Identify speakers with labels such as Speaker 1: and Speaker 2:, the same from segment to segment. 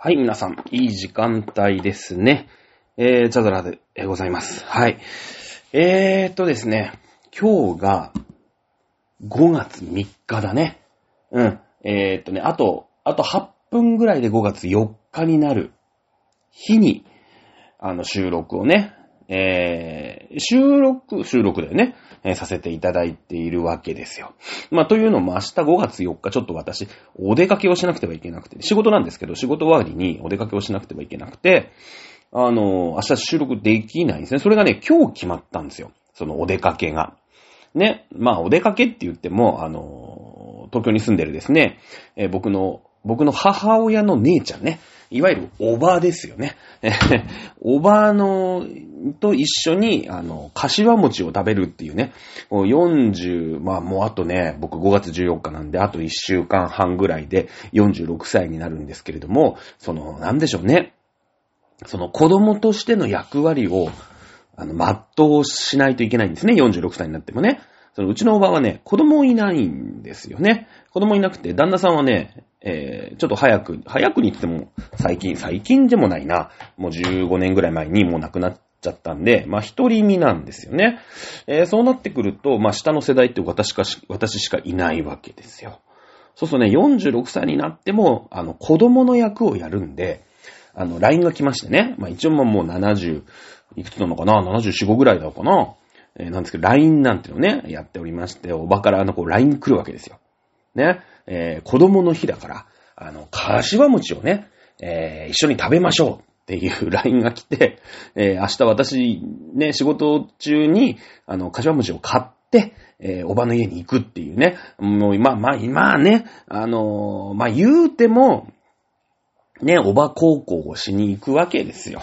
Speaker 1: はい、皆さん、いい時間帯ですね。えー、チャドラでございます。はい。えーとですね、今日が5月3日だね。うん。えーとね、あと、あと8分ぐらいで5月4日になる日に、あの、収録をね、えー、収録、収録だよね、えーさせていただいているわけですよ。まあ、というのも明日5月4日ちょっと私、お出かけをしなくてはいけなくて、仕事なんですけど、仕事終わりにお出かけをしなくてはいけなくて、あの、明日収録できないんですね。それがね、今日決まったんですよ。そのお出かけが。ね。まあ、お出かけって言っても、あの、東京に住んでるですね、え僕の、僕の母親の姉ちゃんね。いわゆるおばですよね。え おばの、と一緒に、あの、柏餅を食べるっていうね、もう40、まあもうあとね、僕5月14日なんで、あと1週間半ぐらいで46歳になるんですけれども、その、なんでしょうね。その子供としての役割を、あの、全うしないといけないんですね。46歳になってもね。そのうちのおばはね、子供いないんですよね。子供いなくて、旦那さんはね、えー、ちょっと早く、早くに言っても、最近、最近でもないな。もう15年ぐらい前にもう亡くなっちゃったんで、まあ一人身なんですよね。えー、そうなってくると、まあ下の世代って私かし、私しかいないわけですよ。そうするとね、46歳になっても、あの、子供の役をやるんで、あの、LINE が来ましてね。まあ一応もう70、いくつなのかな ?74、5ぐらいだろうかな？えーなんですけど、LINE なんていうのね、やっておりまして、おばからあの、こう、LINE 来るわけですよ。ね。えー子供の日だから、あの、柏餅をね、えー一緒に食べましょうっていう LINE が来て、えー明日私、ね、仕事中に、あの、柏餅を買って、えーおばの家に行くっていうね。もう、まあまあ、まあね、あのーまあ言うても、ね、おば高校をしに行くわけですよ。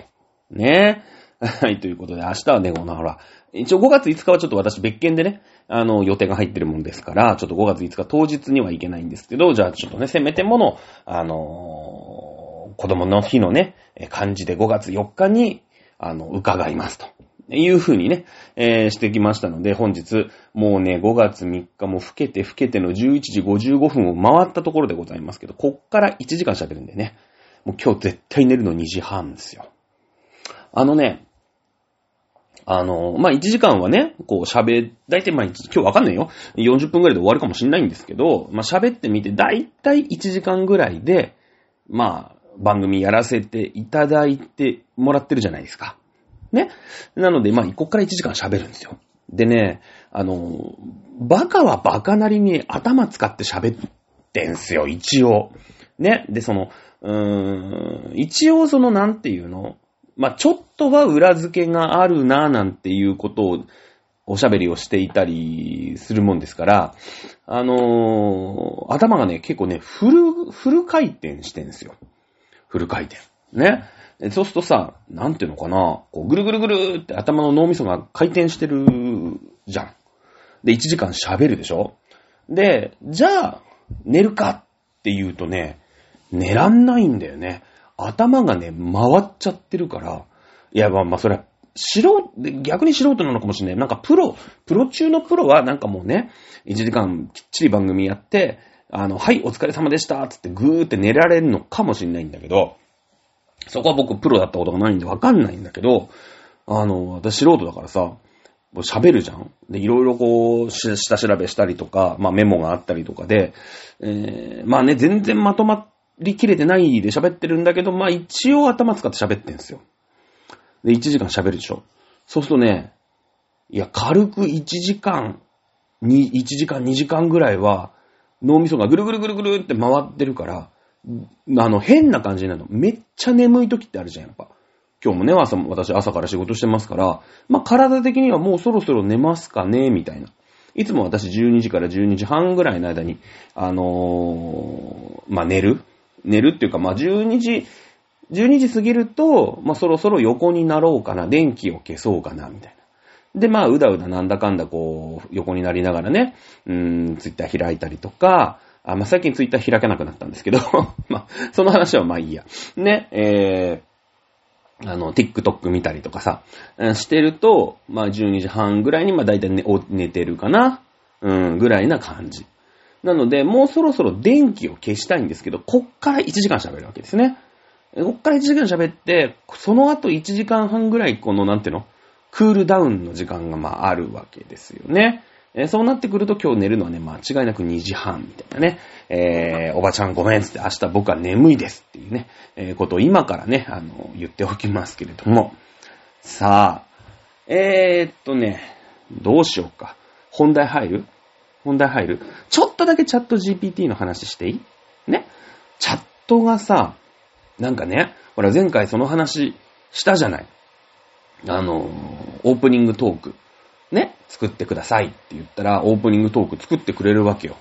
Speaker 1: ね。はい、ということで、明日はね、このほら、一応5月5日はちょっと私別件でね、あの、予定が入ってるもんですから、ちょっと5月5日当日には行けないんですけど、じゃあちょっとね、せめてもの、あのー子供の日のね、え漢字で5月4日に、あの、伺いますと。いう風にね、えーしてきましたので、本日、もうね、5月3日も更けて更けての11時55分を回ったところでございますけど、こっから1時間喋るんでね、もう今日絶対寝るの2時半ですよ。あのね、あの、まあ、1時間はね、こう喋、だいたいま、今日わかんないよ。40分くらいで終わるかもしんないんですけど、まあ、喋ってみて、だいたい1時間ぐらいで、まあ、番組やらせていただいてもらってるじゃないですか。ね。なので、まあ、こっから1時間喋るんですよ。でね、あの、バカはバカなりに頭使って喋ってんすよ、一応。ね。で、その、うーん、一応その、なんていうの？まあ、ちょっとは裏付けがあるな、なんていうことを、おしゃべりをしていたりするもんですから、あのー頭がね、結構ね、フル、フル回転してんですよ。フル回転。ね。そうするとさ、なんていうのかな、こうぐるぐるぐるって頭の脳みそが回転してるじゃん。で、1時間喋るでしょで、じゃあ、寝るかって言うとね、寝らんないんだよね。頭がね、回っちゃってるから。いや、まあまあ、それは、素人、逆に素人なのかもしれない。なんかプロ、プロ中のプロはなんかもうね、1時間きっちり番組やって、あの、はい、お疲れ様でしたつってぐーって寝られるのかもしれないんだけど、そこは僕プロだったことがないんでわかんないんだけど、あの、私素人だからさ、喋るじゃんで、いろいろこう、下調べしたりとか、まあメモがあったりとかで、えー、まあね、全然まとまってりきれてないで喋ってるんだけど、まあ一応頭使って喋ってんすよ。で、1時間喋るでしょ。そうするとね、いや、軽く1時間、に、1時間、2時間ぐらいは、脳みそがぐるぐるぐるぐるって回ってるから、あの、変な感じになるの。めっちゃ眠い時ってあるじゃん、やっぱ。今日もね、朝、私朝から仕事してますから、まあ、体的にはもうそろそろ寝ますかね、みたいな。いつも私12時から12時半ぐらいの間に、あのーまあ、寝る寝るっていうか、まあ、12時、12時過ぎると、まあ、そろそろ横になろうかな、電気を消そうかな、みたいな。で、まあ、うだうだなんだかんだこう、横になりながらね、うーん、ツイッター開いたりとか、あ、まあ、最近ツイッター開けなくなったんですけど、まあ、その話はまいいや。ね、えー、あの、TikTok 見たりとかさ、してると、まあ、12時半ぐらいに、ま、だいたい寝てるかな、うん、ぐらいな感じ。なので、もうそろそろ電気を消したいんですけど、こっから1時間喋るわけですね。こっから1時間喋って、その後1時間半ぐらい、この、なんていうの？クールダウンの時間が、まあ、あるわけですよね。えそうなってくると今日寝るのはね、間違いなく2時半みたいなね。えーおばちゃんごめんつって明日僕は眠いですっていうね、えーことを今からね、あの、言っておきますけれども。さあ、えー、っとね、どうしようか。本題入る？本題入るちょっとだけチャット GPT の話していい？ね？チャットがさ、なんかね、ほら前回その話したじゃない。あの、オープニングトーク、ね、作ってくださいって言ったら、オープニングトーク作ってくれるわけよ。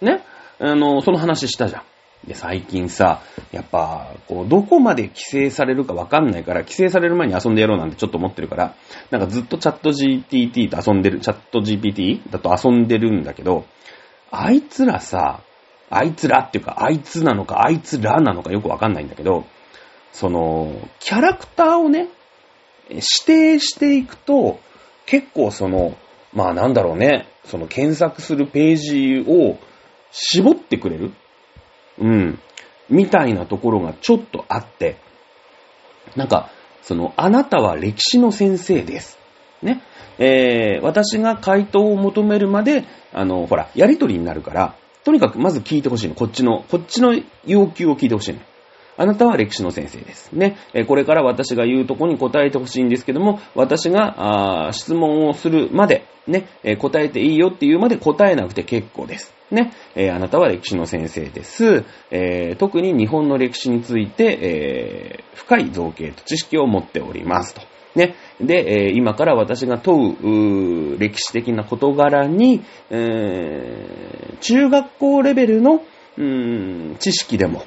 Speaker 1: ね、あの、その話したじゃん。で、最近さ、やっぱ、こう、どこまで規制されるかわかんないから、規制される前に遊んでやろうなんてちょっと思ってるから、なんかずっとチャット GPT と遊んでる、チャット GPT だと遊んでるんだけど、あいつらさ、あいつらっていうか、あいつなのか、あいつらなのかよくわかんないんだけど、その、キャラクターをね、指定していくと、結構その、まあなんだろうね、その検索するページを絞ってくれる。うん。みたいなところがちょっとあって、なんか、その、あなたは歴史の先生です。ね。えー、私が回答を求めるまで、あの、ほら、やりとりになるから、とにかくまず聞いてほしいの。こっちの、こっちの要求を聞いてほしいの。あなたは歴史の先生です。ね。えこれから私が言うとこに答えてほしいんですけども、私が、あ質問をするまで、ね、え答えていいよっていうまで答えなくて結構です。ね。えあなたは歴史の先生です。えー特に日本の歴史について、えー深い造形と知識を持っておりますと。ね。で、えー今から私が問う歴史的な事柄に、えー中学校レベルの、うん知識でも、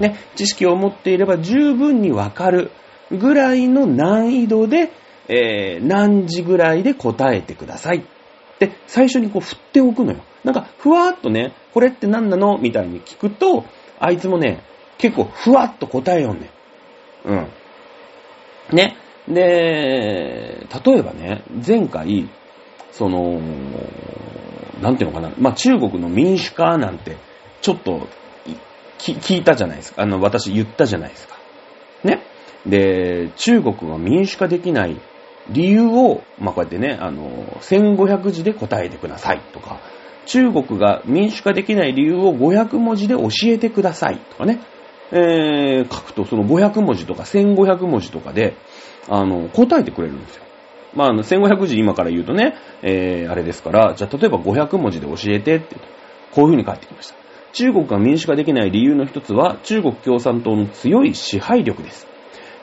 Speaker 1: ね、知識を持っていれば十分にわかるぐらいの難易度で、えー何時ぐらいで答えてください。で、最初にこう振っておくのよ。なんか、ふわーっとね、これって何なの？みたいに聞くと、あいつもね、結構ふわっと答えよんね。うん。ね。で、例えばね、前回、その、なんていうのかな、まあ、中国の民主化なんて、ちょっと、き聞いたじゃないですか。あの、私言ったじゃないですか。ね。で、中国が民主化できない理由を、まあ、こうやってね、あの、1500字で答えてくださいとか、中国が民主化できない理由を500文字で教えてくださいとかね、えー、書くとその500文字とか1500文字とかで、あの、答えてくれるんですよ。まあ、あの、1500字今から言うとね、えー、あれですから、じゃあ例えば500文字で教えてって、こういう風に返ってきました。中国が民主化できない理由の一つは、中国共産党の強い支配力です。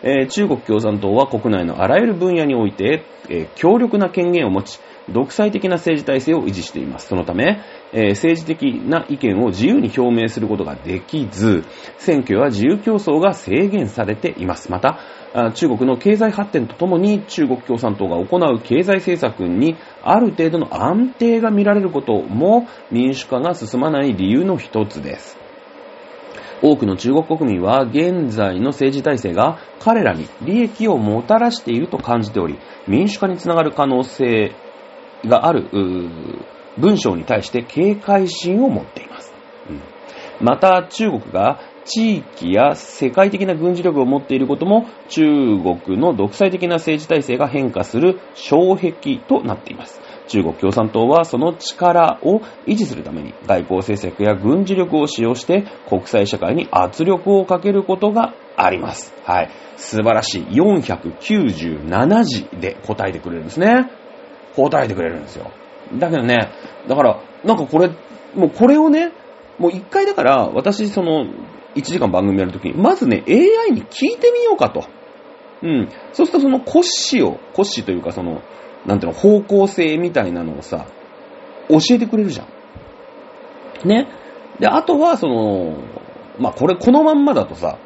Speaker 1: えー中国共産党は国内のあらゆる分野において、えー強力な権限を持ち、独裁的な政治体制を維持しています。そのため、えー政治的な意見を自由に表明することができず、選挙や自由競争が制限されています。また、中国の経済発展とともに中国共産党が行う経済政策にある程度の安定が見られることも民主化が進まない理由の一つです。多くの中国国民は現在の政治体制が彼らに利益をもたらしていると感じており、民主化につながる可能性がある文章に対して警戒心を持っています。うんまた、中国が地域や世界的な軍事力を持っていることも中国の独裁的な政治体制が変化する障壁となっています。中国共産党はその力を維持するために外交政策や軍事力を使用して国際社会に圧力をかけることがあります。はい。素晴らしい。497字で答えてくれるんですね。答えてくれるんですよ。だけどね、だから、なんかこれ、もうこれをね、もう一回だから、私その、1時間番組やるときに、まずね、AI に聞いてみようかと。うん。そうするとその骨子を、骨子というかその、なんていうの、方向性みたいなのをさ、教えてくれるじゃん。ね。で、あとはその、まあこれこのまんまだとさ、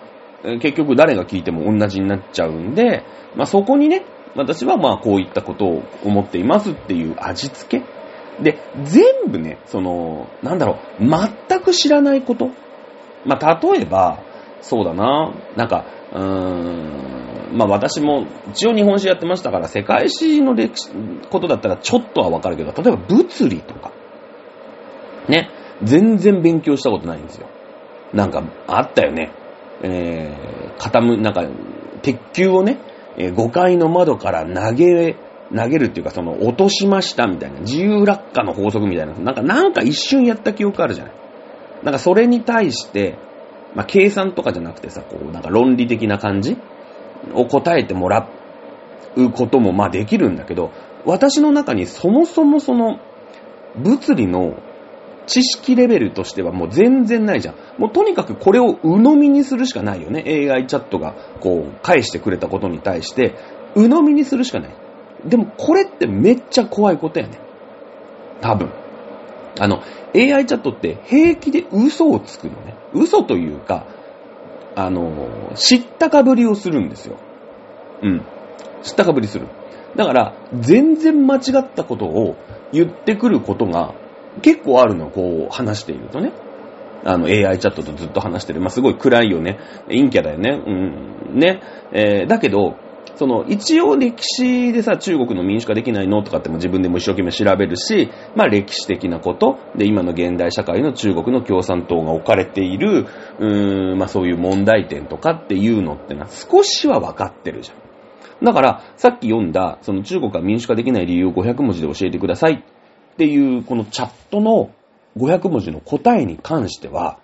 Speaker 1: えー結局誰が聞いても同じになっちゃうんで、まあそこにね、私はまあこういったことを思っていますっていう味付け。で、全部ね、その、なんだろう、全く知らないこと。まあ例えば、そうだな、なんか、うーん、まあ私も一応日本史やってましたから、世界史の歴史、ことだったらちょっとはわかるけど、例えば物理とか、ね、全然勉強したことないんですよ。なんか、あったよね。えー、傾、なんか、鉄球をね、え、5階の窓から投げ、投げるっていうか、その、落としましたみたいな、自由落下の法則みたいな、なんか、なんか一瞬やった記憶あるじゃない。なんかそれに対して、まあ、計算とかじゃなくてさ、こう、なんか論理的な感じを答えてもらうことも、まあできるんだけど、私の中にそもそもその、物理の知識レベルとしてはもう全然ないじゃん。もうとにかくこれを鵜呑みにするしかないよね。AI チャットがこう返してくれたことに対して鵜呑みにするしかない。でもこれってめっちゃ怖いことやね。多分。あの、AI チャットって平気で嘘をつくのね。嘘というか、あの、知ったかぶりをするんですよ。うん。知ったかぶりする。だから、全然間違ったことを言ってくることが結構あるの、こう話しているとね。あの、AI チャットとずっと話してる。まあ、すごい暗いよね。陰キャだよね。うん。ね。えー、だけど、その、一応歴史でさ、中国の民主化できないのとかっても自分でも一生懸命調べるし、まあ歴史的なこと、で、今の現代社会の中国の共産党が置かれている、うーん、まあそういう問題点とかっていうのってのは少しは分かってるじゃん。だから、さっき読んだ、その中国が民主化できない理由を500文字で教えてくださいっていう、このチャットの500文字の答えに関しては、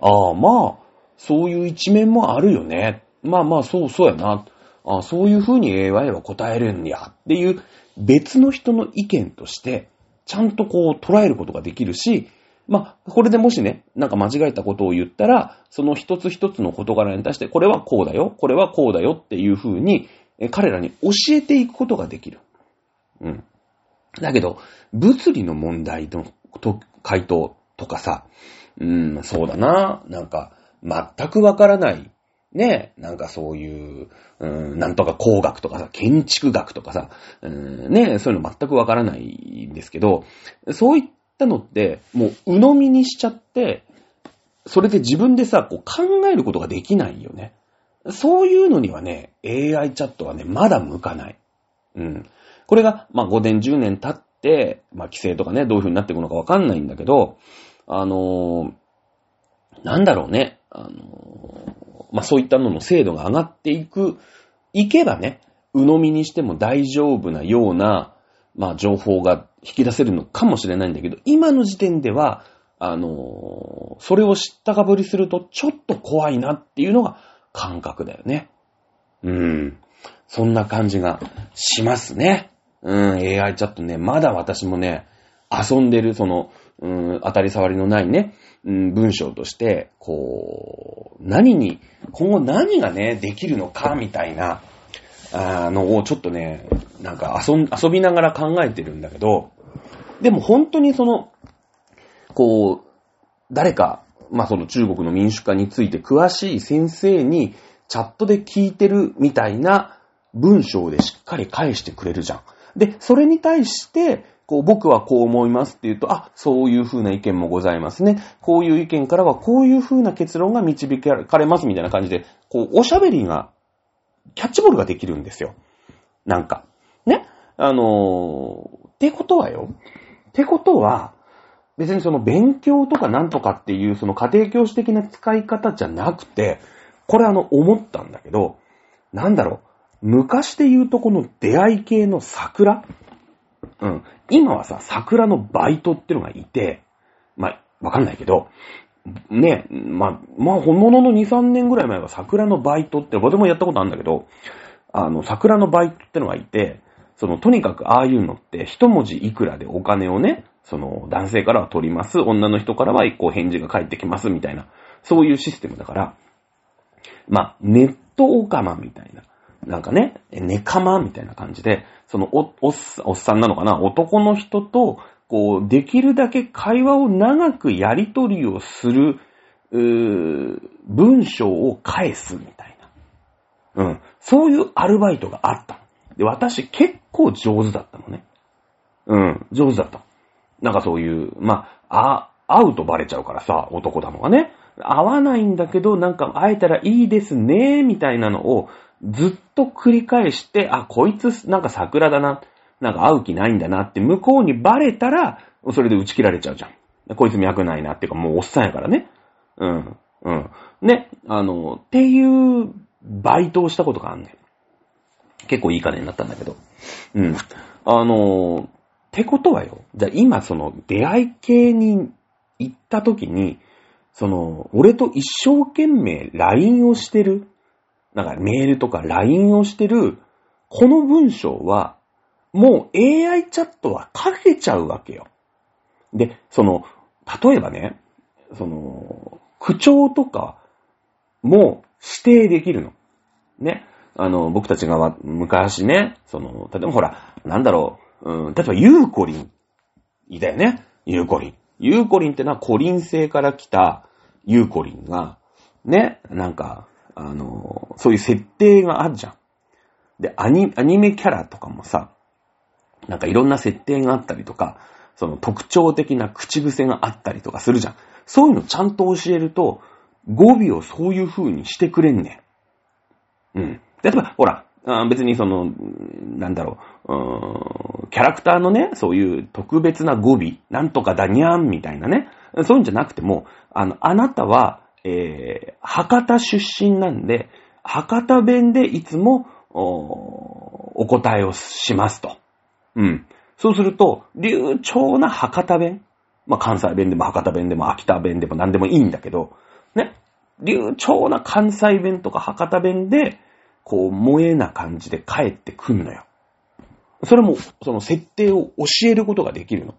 Speaker 1: ああ、まあ、そういう一面もあるよね。まあまあ、そうそうやな。あそういう風に AI は答えるんやっていう別の人の意見として、ちゃんとこう捉えることができるし、まあ、これでもしね、なんか間違えたことを言ったら、その一つ一つの事柄に対して、これはこうだよ、これはこうだよっていう風に、彼らに教えていくことができる。うん。だけど、物理の問題の回答とかさ、うーん、そうだな、なんか、全くわからないね、なんかそういう、うん、なんとか工学とかさ、建築学とかさ、うん、ね、そういうの全くわからないんですけど、そういったのって、もう鵜呑みにしちゃって、それで自分でさ、こう考えることができないよね。そういうのにはね、AI チャットはね、まだ向かない。うん。これが、まあ5年、10年経って、まあ規制とかね、どういう風になっていくのかわかんないんだけど、あのー、なんだろうね、あのーまあそういったのの精度が上がっていく、いけばね、鵜呑みにしても大丈夫なような、まあ情報が引き出せるのかもしれないんだけど、今の時点では、あのー、それを知ったかぶりするとちょっと怖いなっていうのが感覚だよね。うん。そんな感じがしますね。うん、AI チャットね、まだ私もね、遊んでる、その、うん、当たり障りのないね、うん、文章として、こう、何に、今後何がね、できるのか、みたいな、あのをちょっとね、なんか遊ん遊びながら考えてるんだけど、でも本当にその、こう、誰か、まあその中国の民主化について詳しい先生にチャットで聞いてるみたいな文章でしっかり返してくれるじゃん。で、それに対して、こう、僕はこう思いますって言うと、あ、そういう風な意見もございますね。こういう意見からはこういう風な結論が導かれますみたいな感じで、こう、おしゃべりが、キャッチボールができるんですよ。なんか。ねあのー、ってことはよ。ってことは、別にその勉強とかなんとかっていうその家庭教師的な使い方じゃなくて、これあの思ったんだけど、なんだろう、昔で言うとこの出会い系の桜うん。今はさ、桜のバイトってのがいて、まあ、わかんないけど、ね、まあ、まあ、本物の2、3年ぐらい前は桜のバイトって、僕もやったことあるんだけど、あの、桜のバイトってのがいて、その、とにかくああいうのって、一文字いくらでお金をね、その、男性からは取ります、女の人からは一個返事が返ってきます、みたいな、そういうシステムだから、まあ、ネットオカマみたいな、なんかね、ネカマみたいな感じで、そのお、おっおっさんなのかな？男の人と、こう、できるだけ会話を長くやりとりをする、うー文章を返すみたいな。うん。そういうアルバイトがあった。で、私結構上手だったのね。うん、上手だった。なんかそういう、まあ、あ、会うとバレちゃうからさ、男だのがね。会わないんだけど、なんか会えたらいいですね、みたいなのをずっと繰り返して、あ、こいつなんか桜だな、なんか会う気ないんだなって向こうにバレたら、それで打ち切られちゃうじゃん。こいつ脈ないなっていうかもうおっさんやからね。うん。うん。ね、あの、っていうバイトをしたことがあんねん。結構いい金になったんだけど。うん。あの、ってことはよ。じゃあ今その出会い系に行った時に、その、俺と一生懸命 LINE をしてる、なんかメールとか LINE をしてる、この文章は、もう AI チャットは書けちゃうわけよ。で、その、例えばね、その、口調とかも指定できるの。ね。あの、僕たちが昔ね、その、例えばほら、なんだろう、うん、例えばユーコリン。いたよね。ユーコリン。ユーコリンってのはコリン星から来たユーコリンが、ね、なんか、あの、そういう設定があるじゃん。で、アニアニメキャラとかもさ、なんかいろんな設定があったりとか、その特徴的な口癖があったりとかするじゃん。そういうのちゃんと教えると、語尾をそういう風にしてくれんねん。うん。例えば、ほら、別にその、なんだろう、うーんキャラクターのね、そういう特別な語尾、なんとかだにゃんみたいなね、そういうんじゃなくても、あの、あなたは、えー、博多出身なんで、博多弁でいつも、おお答えをしますと。うん。そうすると、流暢な博多弁。まあ、関西弁でも博多弁でも秋田弁でも何でもいいんだけど、ね。流暢な関西弁とか博多弁で、こう、萌えな感じで帰ってくんのよ。それも、その設定を教えることができるの。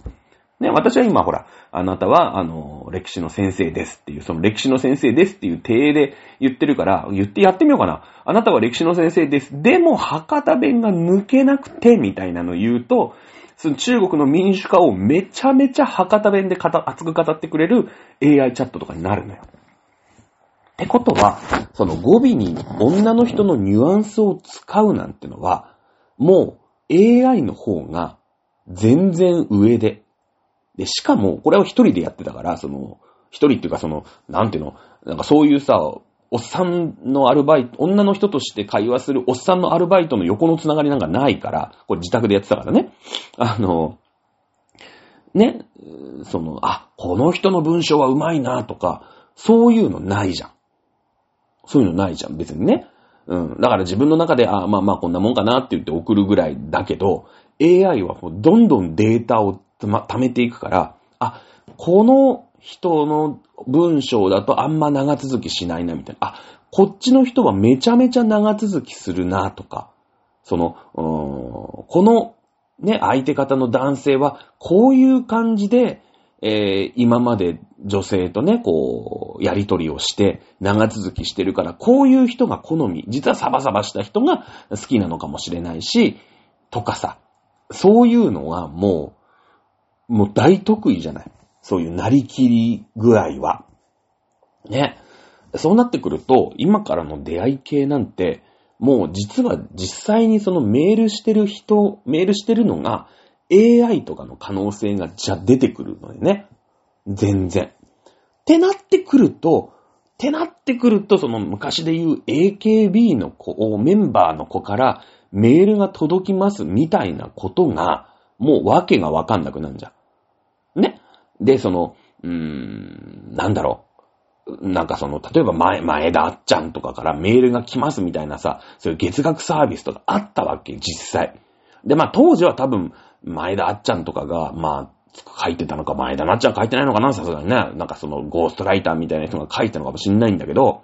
Speaker 1: ね、私は今ほら、あなたは、あの、歴史の先生ですっていう、その歴史の先生ですっていう体で言ってるから、言ってやってみようかな。あなたは歴史の先生です。でも、博多弁が抜けなくて、みたいなのを言うと、その中国の民主化をめちゃめちゃ博多弁で熱く語ってくれる AI チャットとかになるのよ。ってことは、その語尾に女の人のニュアンスを使うなんてのは、もう AI の方が全然上で、で、しかも、これを一人でやってたから、その、一人っていうかその、なんていうの、なんかそういうさ、おっさんのアルバイト、女の人として会話するおっさんのアルバイトの横のつながりなんかないから、これ自宅でやってたからね。あの、ね、その、あ、この人の文章はうまいなとか、そういうのないじゃん。そういうのないじゃん、別にね。うん。だから自分の中で、あ、まあまあこんなもんかなって言って送るぐらいだけど、AI はどんどんデータを貯めていくから、あ、この人の文章だとあんま長続きしないな、みたいな。あ、こっちの人はめちゃめちゃ長続きするな、とか。その、この、ね、相手方の男性は、こういう感じで、えー、今まで女性とね、こう、やりとりをして、長続きしてるから、こういう人が好み、実はサバサバした人が好きなのかもしれないし、とかさ、そういうのはもう、もう大得意じゃない。そういうなりきり具合は。ね。そうなってくると、今からの出会い系なんて、もう実は実際にそのメールしてる人、メールしてるのが AI とかの可能性がじゃ出てくるのでね。全然。ってなってくると、ってなってくると、その昔で言う AKB の子、メンバーの子からメールが届きますみたいなことが、もうわけがわかんなくなるじゃん。で、その、うーん、なんだろう。なんかその、例えば前、前田あっちゃんとかからメールが来ますみたいなさ、そういう月額サービスとかあったわけ、実際。で、まあ当時は多分、前田あっちゃんとかが、まあ、書いてたのか、前田なっちゃん書いてないのかな、さすがにね。なんかその、ゴーストライターみたいな人が書いてたのかもしんないんだけど、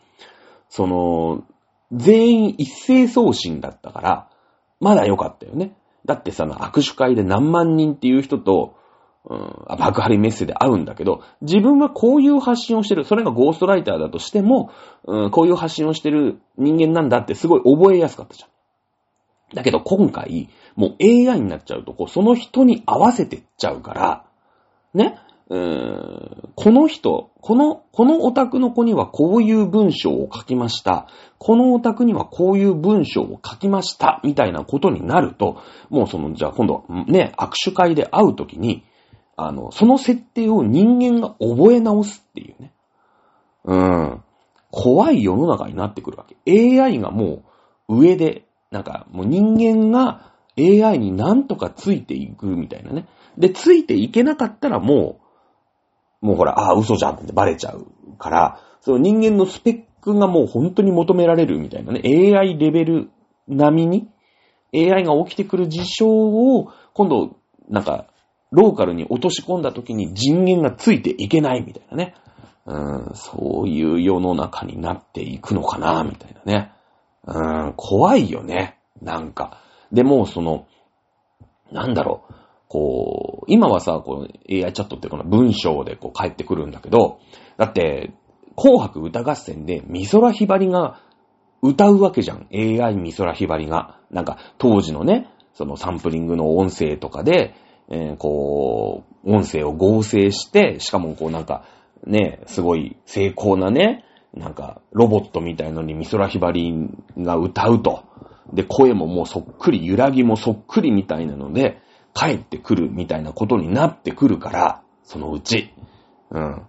Speaker 1: その、全員一斉送信だったから、まだ良かったよね。だってさ、握手会で何万人っていう人と、うん、爆破りメッセで会うんだけど、自分はこういう発信をしてる、それがゴーストライターだとしても、うん、こういう発信をしてる人間なんだってすごい覚えやすかったじゃん。だけど今回、もう AI になっちゃうと、こう、その人に合わせてっちゃうから、ね、うーん、この人、この、このオタクの子にはこういう文章を書きました。このオタクにはこういう文章を書きました。みたいなことになると、もうその、じゃあ今度、ね、握手会で会うときに、あの、その設定を人間が覚え直すっていうね。うん。怖い世の中になってくるわけ。AI がもう上で、なんかもう人間が AI になんとかついていくみたいなね。で、ついていけなかったらもう、もうほら、ああ、嘘じゃんってバレちゃうから、その人間のスペックがもう本当に求められるみたいなね、AI レベル並みに、AI が起きてくる事象を、今度、なんか、ローカルに落とし込んだ時に人間がついていけないみたいなね。うん、そういう世の中になっていくのかな、みたいなね。うん、怖いよね。なんか。でも、その、なんだろう。こう、今はさ、この AI チャットってこの文章でこう返ってくるんだけど、だって、紅白歌合戦で美空ひばりが歌うわけじゃん。AI 美空ひばりが。なんか、当時のね、そのサンプリングの音声とかで、えー、こう、音声を合成して、しかもこうなんか、ね、すごい精巧なね、なんか、ロボットみたいのに美空ひばりが歌うと。で、声ももうそっくり、揺らぎもそっくりみたいなので、帰ってくるみたいなことになってくるから、そのうち。うん。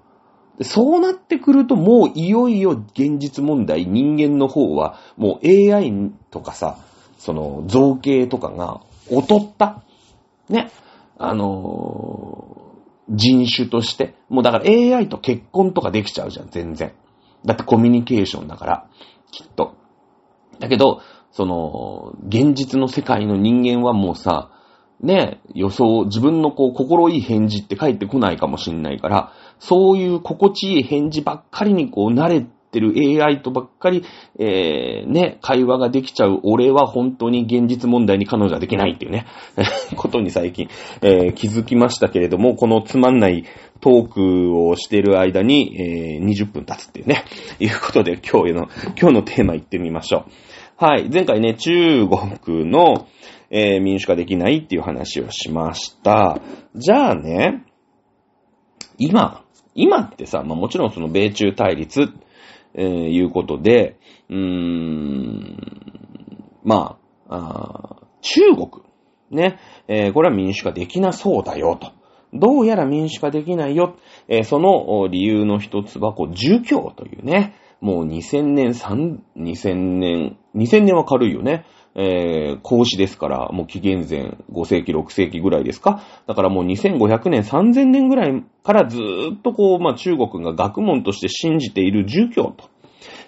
Speaker 1: でそうなってくるともういよいよ現実問題、人間の方はもう AI とかさ、その造形とかが劣った。ね。あのー、人種として。もうだから AI と結婚とかできちゃうじゃん、全然。だってコミュニケーションだから、きっと。だけど、その、現実の世界の人間はもうさ、ね、予想、自分のこう、心いい返事って返ってこないかもしんないから、そういう心地いい返事ばっかりにこう、慣れってる AI とばっかり、えー、ね、会話ができちゃう俺は本当に現実問題に彼女はできないっていうね、ことに最近、えー、気づきましたけれども、このつまんないトークをしている間に、えー、20分経つっていうね、いうことで今日の、今日のテーマ行ってみましょう。はい。前回ね、中国の、えー、民主化できないっていう話をしました。じゃあね、今、今ってさ、まあ、もちろんその米中対立、えー、いうことで、うーん、まあ、あ中国、ね、えー、これは民主化できなそうだよと。どうやら民主化できないよ。えー、その理由の一つは、こう、儒教というね、もう2000年、3、2000年、2000年は軽いよね。えー、孔子ですから、もう紀元前5世紀、6世紀ぐらいですか？だからもう2500年、3000年ぐらいからずーっとこう、まあ中国が学問として信じている儒教と、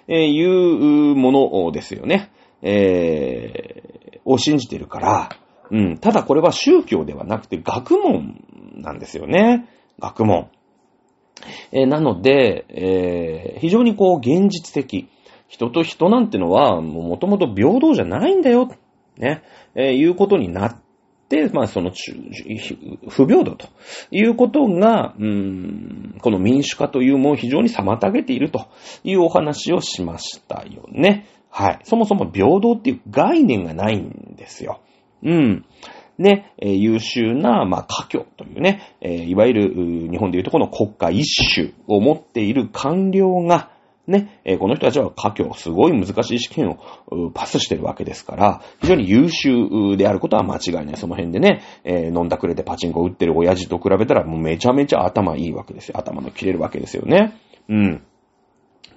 Speaker 1: えいうものですよね。えー、を信じてるから、うん、ただこれは宗教ではなくて学問なんですよね。学問。えー、なので、えー、非常にこう現実的。人と人なんてのは、もともと平等じゃないんだよ。ね。えー、いうことになって、まあ、その、不平等ということが、うん、この民主化というものを非常に妨げているというお話をしましたよね。はい。そもそも平等っていう概念がないんですよ。うん。ね、えー、優秀な、まあ、家教というね、えー、いわゆる、日本でいうとこの国家一種を持っている官僚が、ね、えー、この人たちは家境、すごい難しい試験をパスしてるわけですから、非常に優秀であることは間違いない。その辺でね、えー、飲んだくれてパチンコ打ってる親父と比べたらもうめちゃめちゃ頭いいわけですよ。頭の切れるわけですよね。うん。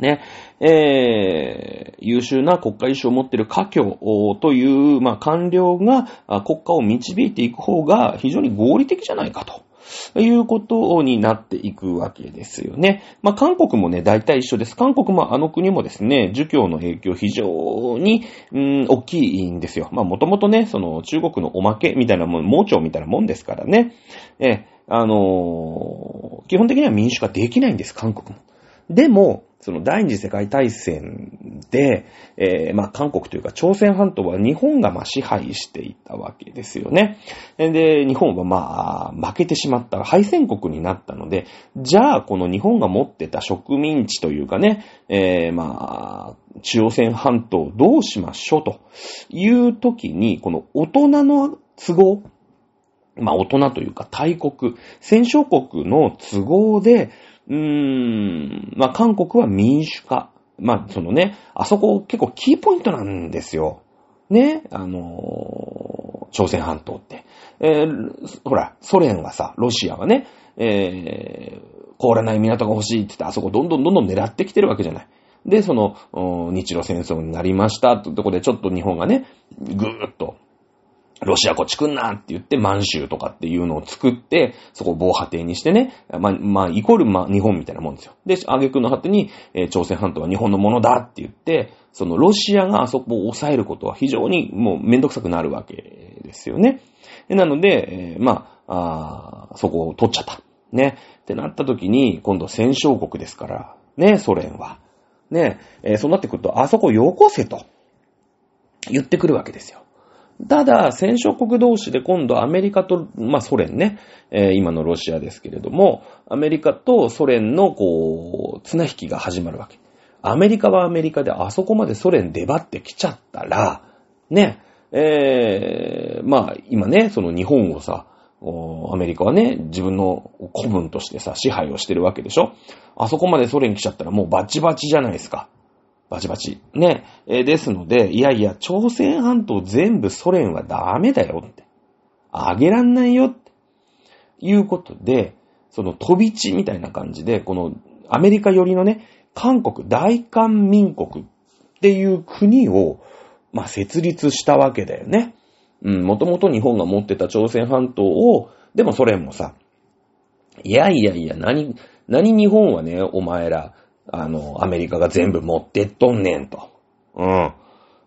Speaker 1: ね、えー、優秀な国家意志を持っている家境という、まあ、官僚が国家を導いていく方が非常に合理的じゃないかと。いうことになっていくわけですよね。まあ、韓国もね、大体一緒です。韓国もあの国もですね、儒教の影響非常に、うん、大きいんですよ。まあ、もともとね、その中国のおまけみたいなもん、盲腸みたいなもんですからね。え、あのー、基本的には民主化できないんです、韓国も。でも、その第二次世界大戦で、えー、まあ韓国というか朝鮮半島は日本がまあ支配していたわけですよね。で、日本はまあ負けてしまった敗戦国になったので、じゃあこの日本が持ってた植民地というかね、えー、まあ朝鮮半島どうしましょうという時に、この大人の都合、まあ大人というか大国、戦勝国の都合で、うーん、まあ、韓国は民主化。まあ、そのね、あそこ結構キーポイントなんですよ。ね、あのー、朝鮮半島って。えー、ほら、ソ連はさ、ロシアはね、えー、凍らない港が欲しいって言って、あそこどんどんどんどん狙ってきてるわけじゃない。で、その、日露戦争になりましたってとこでちょっと日本がね、ぐーっと、ロシアこっち来んなって言って満州とかっていうのを作って、そこを防波堤にしてね、まあ、まあ、イコール、まあ、日本みたいなもんですよ。で、挙句の果てに、えー、朝鮮半島は日本のものだって言って、そのロシアがあそこを抑えることは非常にもうめんどくさくなるわけですよね。なので、えー、まあ、あそこを取っちゃった。ね。ってなった時に、今度戦勝国ですから、ね、ソ連は。ね、えー、そうなってくると、あそこよこせと言ってくるわけですよ。ただ、戦勝国同士で今度アメリカと、まあソ連ね、えー、今のロシアですけれども、アメリカとソ連のこう、綱引きが始まるわけ。アメリカはアメリカであそこまでソ連出張ってきちゃったら、ね、えー、まあ今ね、その日本をさ、アメリカはね、自分の古文としてさ、支配をしてるわけでしょあそこまでソ連来ちゃったらもうバチバチじゃないですか。バチバチ。ね。えー、ですので、いやいや、朝鮮半島全部ソ連はダメだよって。あげらんないよって。いうことで、その飛び地みたいな感じで、このアメリカ寄りのね、韓国大韓民国っていう国を、まあ、設立したわけだよね。うん、もともと日本が持ってた朝鮮半島を、でもソ連もさ、いやいやいや、何、何日本はね、お前ら、あの、アメリカが全部持ってっとんねんと。うん。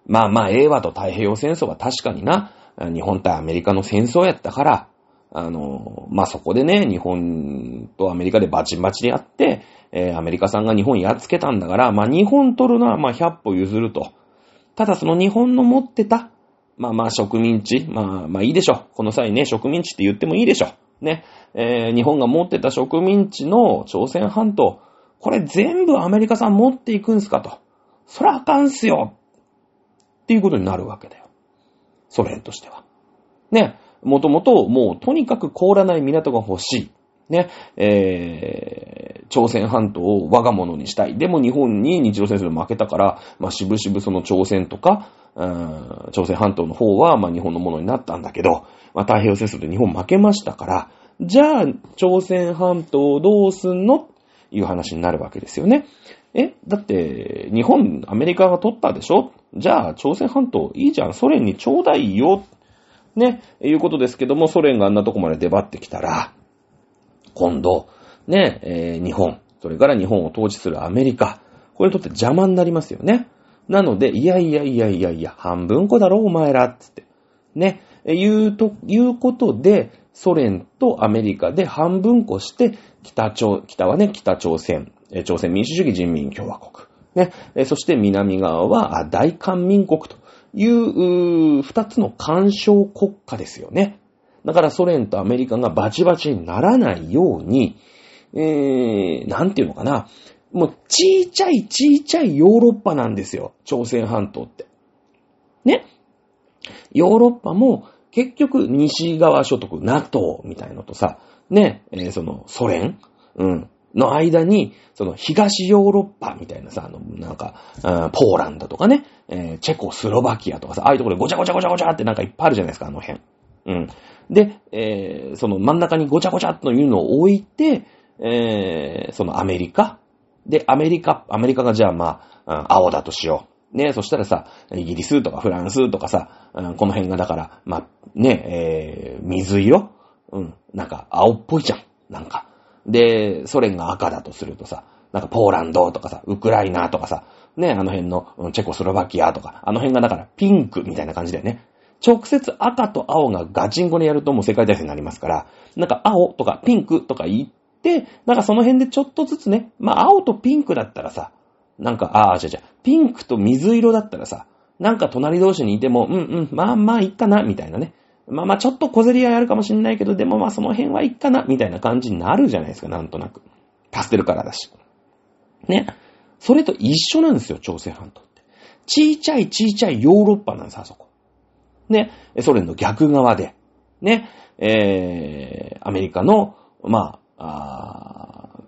Speaker 1: まあまあ、英和と太平洋戦争は確かにな、日本対アメリカの戦争やったから、あの、まあそこでね、日本とアメリカでバチバチでやって、えー、アメリカさんが日本やっつけたんだから、まあ日本取るのはまあ100歩譲ると。ただその日本の持ってた、まあまあ植民地、まあまあいいでしょ。この際ね、植民地って言ってもいいでしょ。ね。えー、日本が持ってた植民地の朝鮮半島、これ全部アメリカさん持っていくんすかと。そらあかんすよ。っていうことになるわけだよ。ソ連としては。ね。もともともうとにかく凍らない港が欲しい。ね。えー、朝鮮半島を我が物にしたい。でも日本に日露戦争で負けたから、まあ、しぶしぶその朝鮮とか、うん、朝鮮半島の方は、まあ、日本のものになったんだけど、まあ、太平洋戦争で日本負けましたから、じゃあ、朝鮮半島をどうすんの？いう話になるわけですよね。えだって、日本、アメリカが取ったでしょ？じゃあ、朝鮮半島いいじゃん。ソ連にちょうだいよ。ね、いうことですけども、ソ連があんなとこまで出張ってきたら、今度、ね、えー、日本、それから日本を統治するアメリカ、これにとって邪魔になりますよね。なので、いやいやいやいやいや、半分こだろ、お前ら、つって。ね、いうと、いうことで、ソ連とアメリカで半分こして、北朝、北はね、北朝鮮、朝鮮民主主義人民共和国。ね、そして南側は大韓民国という二つの干渉国家ですよね。だからソ連とアメリカがバチバチにならないように、えー、なんていうのかな。もう、ちいちゃいちいちゃいヨーロッパなんですよ。朝鮮半島って。ね。ヨーロッパも結局西側諸国、NATO みたいのとさ、ね、えー、そのソ連、うん、の間に、その東ヨーロッパみたいなさ、あの、なんか、ポーランドとかね、えー、チェコスロバキアとかさ、ああいうところでごちゃごちゃごちゃごちゃってなんかいっぱいあるじゃないですか、あの辺。うん。で、えー、その真ん中にごちゃごちゃっというのを置いて、えー、そのアメリカ。で、アメリカ、アメリカがじゃあまあ、青だとしよう。ね、そしたらさ、イギリスとかフランスとかさ、この辺がだから、まあ、ね、えー、水色うん、なんか青っぽいじゃん。なんか。で、ソ連が赤だとするとさ、なんかポーランドとかさ、ウクライナとかさ、ね、あの辺のチェコスロバキアとか、あの辺がだからピンクみたいな感じだよね。直接赤と青がガチンコでやるともう世界大戦になりますから、なんか青とかピンクとか言って、なんかその辺でちょっとずつね、まあ青とピンクだったらさ、なんか、ああ、じゃじゃピンクと水色だったらさ、なんか隣同士にいても、うんうん、まあまあいっかな、みたいなね。まあまあちょっと小競り合いあるかもしんないけど、でもまあその辺はいっかな、みたいな感じになるじゃないですか、なんとなく。パステルカラーだし。ね。それと一緒なんですよ、朝鮮半島って。ちいちゃいちいちゃいヨーロッパなんです、あそこ。ね。ソ連の逆側で。ね。えー、アメリカの、まあ、あ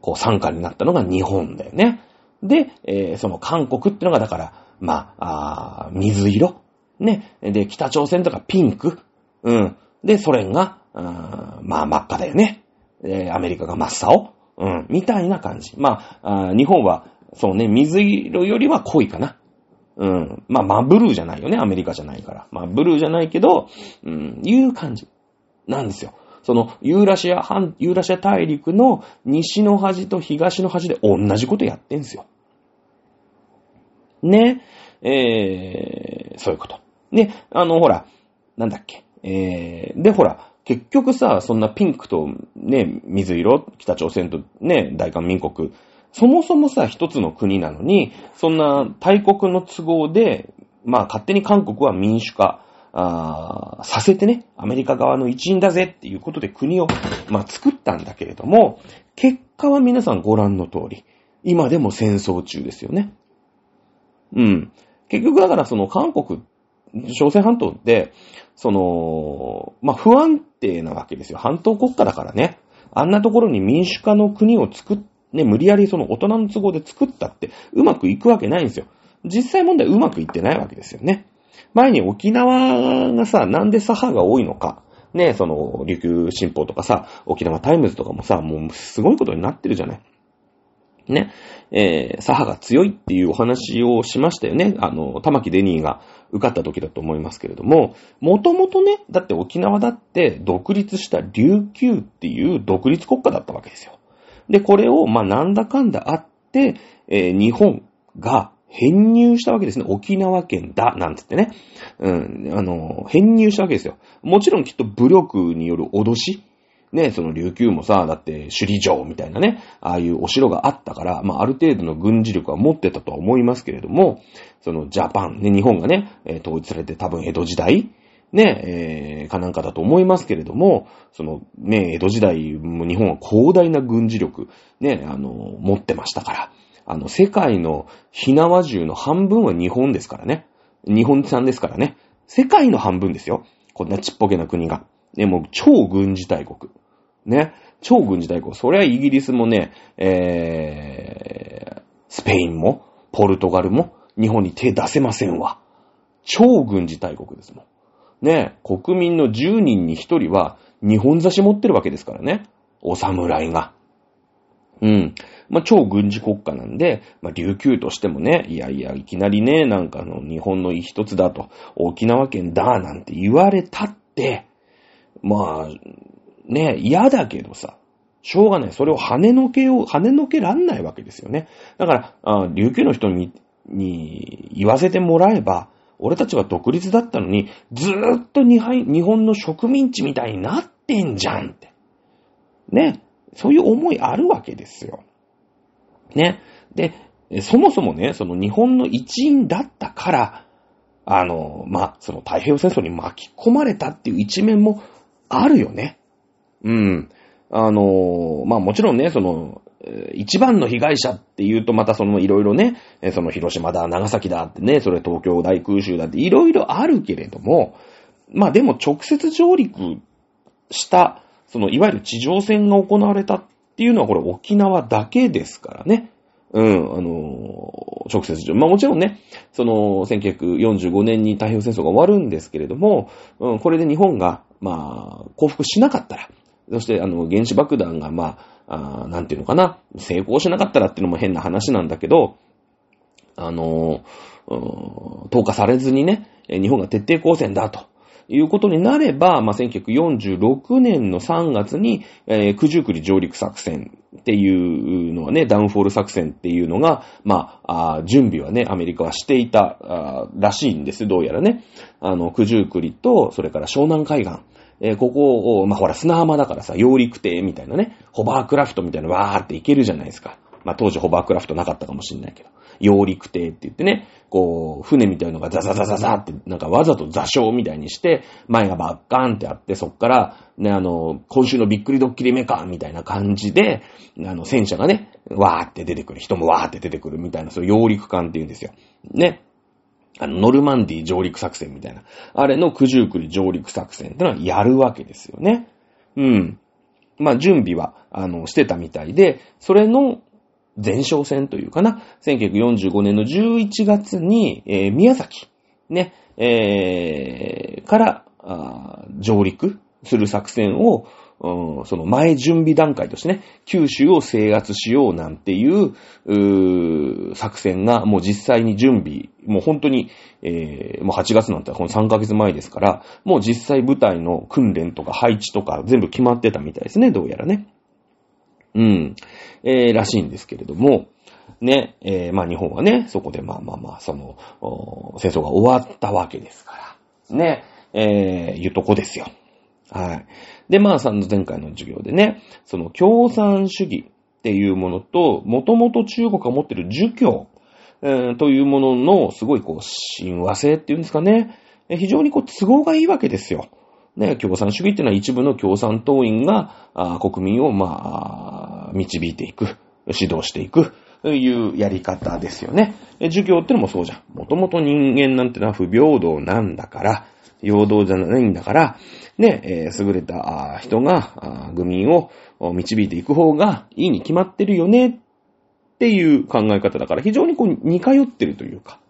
Speaker 1: こう参加になったのが日本だよね。で、えー、その韓国ってのがだから、まあ、あ水色ね。で、北朝鮮とかピンク。うん。で、ソ連が、あまあ真っ赤だよね。で、アメリカが真っ青。うん。みたいな感じ。まあ、あ日本は、そうね、水色よりは濃いかな。うん。まあ、まあ、ブルーじゃないよね。アメリカじゃないから。まあ、ブルーじゃないけど、うん、いう感じなんですよ。その、ユーラシア、半、ユーラシア大陸の西の端と東の端で同じことやってんすよ。ね。えー、そういうこと。で、あの、ほら、なんだっけ。えー、で、ほら、結局さ、そんなピンクとね、水色、北朝鮮とね、大韓民国、そもそもさ、一つの国なのに、そんな大国の都合で、まあ勝手に韓国は民主化、あさせてね、アメリカ側の一員だぜっていうことで国を、まあ作ったんだけれども、結果は皆さんご覧の通り、今でも戦争中ですよね。うん。結局だからその韓国っ、朝鮮半島って、その、まあ、不安定なわけですよ。半島国家だからね。あんなところに民主化の国を作っ、ね、無理やりその大人の都合で作ったって、うまくいくわけないんですよ。実際問題うまくいってないわけですよね。前に沖縄がさ、なんで左派が多いのか。ね、その、琉球新報とかさ、沖縄タイムズとかもさ、もうすごいことになってるじゃない。ね、えー、左派が強いっていうお話をしましたよね。あの、玉木デニーが受かった時だと思いますけれども、もともとね、だって沖縄だって独立した琉球っていう独立国家だったわけですよ。で、これを、ま、なんだかんだあって、えー、日本が編入したわけですね。沖縄県だ、なんつってね。うん、あの、編入したわけですよ。もちろんきっと武力による脅し、ね、その琉球もさ、だって首里城みたいなね、ああいうお城があったから、まあある程度の軍事力は持ってたとは思いますけれども、そのジャパン、ね、日本がね、統一されて多分江戸時代、ね、えー、かなんかだと思いますけれども、そのね、江戸時代も日本は広大な軍事力、ね、あの、持ってましたから、あの、世界の火縄銃の半分は日本ですからね。日本産ですからね。世界の半分ですよ。こんなちっぽけな国が。ね、もう超軍事大国。ね。超軍事大国。それはイギリスもね、えー、スペインも、ポルトガルも、日本に手出せませんわ。超軍事大国ですもん。ね。国民の10人に1人は、日本差し持ってるわけですからね。お侍が。うん。まあ、超軍事国家なんで、まあ、琉球としてもね、いやいや、いきなりね、なんかあの、日本の一つだと、沖縄県だ、なんて言われたって、まあ、ね、嫌だけどさ、しょうがない。それを跳ねのけを、跳ねのけらんないわけですよね。だから、琉球の人に、に言わせてもらえば、俺たちは独立だったのに、ずーっと日本の植民地みたいになってんじゃんって。ね。そういう思いあるわけですよ。ね。で、そもそもね、その日本の一員だったから、あの、ま、その太平洋戦争に巻き込まれたっていう一面もあるよね。うん。あの、まあもちろんね、その、一番の被害者って言うとまたそのいろいろね、その広島だ、長崎だってね、それ東京大空襲だっていろいろあるけれども、まあでも直接上陸した、そのいわゆる地上戦が行われたっていうのはこれ沖縄だけですからね。うん、あの、直接上、まあもちろんね、その、1945年に太平洋戦争が終わるんですけれども、うん、これで日本が、まあ、降伏しなかったら、そして、あの、原子爆弾が、まあ、あなんていうのかな、成功しなかったらっていうのも変な話なんだけど、あの、投下されずにね、日本が徹底抗戦だと。いうことになれば、まあ、1946年の3月に、えー、九十九里上陸作戦っていうのはね、ダウンフォール作戦っていうのが、まあ、あ準備はね、アメリカはしていたらしいんです、どうやらね。あの、九十九里と、それから湘南海岸。えー、ここを、まあ、ほら、砂浜だからさ、揚陸艇みたいなね、ホバークラフトみたいなわーって行けるじゃないですか。まあ、当時ホバークラフトなかったかもしれないけど。揚陸艇って言ってね、こう、船みたいのがザザザザザって、なんかわざと座礁みたいにして、前がバッカーンってあって、そっから、ね、あの、今週のびっくりドッキリメカみたいな感じで、あの、戦車がね、わーって出てくる。人もわーって出てくるみたいな、そういう揚陸艦って言うんですよ。ね。あの、ノルマンディ上陸作戦みたいな。あれの九十九里上陸作戦ってのはやるわけですよね。うん。まあ、準備は、あの、してたみたいで、それの前哨戦というかな、1945年の11月に、えー、宮崎、ね、えー、から、上陸する作戦を、その前準備段階としてね、九州を制圧しようなんていう、う作戦がもう実際に準備もう本当に、えー、もう8月なんてこの3ヶ月前ですから、もう実際部隊の訓練とか配置とか全部決まってたみたいですね、どうやらね。うん。えー、らしいんですけれども、ね、えー、まあ日本はね、そこでまあまあまあ、その、戦争が終わったわけですから。ね、えー、いうとこですよ。はい。で、まあ、さんの前回の授業でね、その共産主義っていうものと、もともと中国が持ってる儒教、えー、というものの、すごいこう、親和性っていうんですかね、非常にこう、都合がいいわけですよ。ね、共産主義っていうのは一部の共産党員が、あ国民を、まあ、導いていく、指導していく、というやり方ですよね。授業ってのもそうじゃん。もともと人間なんてのは不平等なんだから、平等じゃないんだから、ね、えー、優れた人が、愚民を導いていく方がいいに決まってるよねっていう考え方だから、非常にこう似通ってるというか、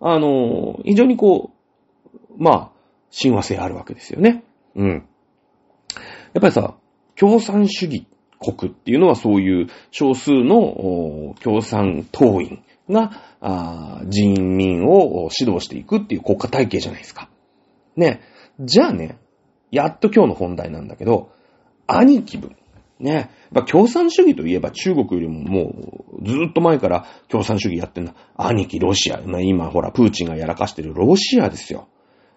Speaker 1: あのー、非常にこう、まあ、親和性あるわけですよね。うん。やっぱりさ、共産主義国っていうのはそういう少数の共産党員が人民を指導していくっていう国家体系じゃないですか。ね。じゃあね、やっと今日の本題なんだけど、兄貴分。ね。まあ、共産主義といえば中国よりももうずっと前から共産主義やってんだ。兄貴ロシア。まあ、今ほら、プーチンがやらかしてるロシアですよ。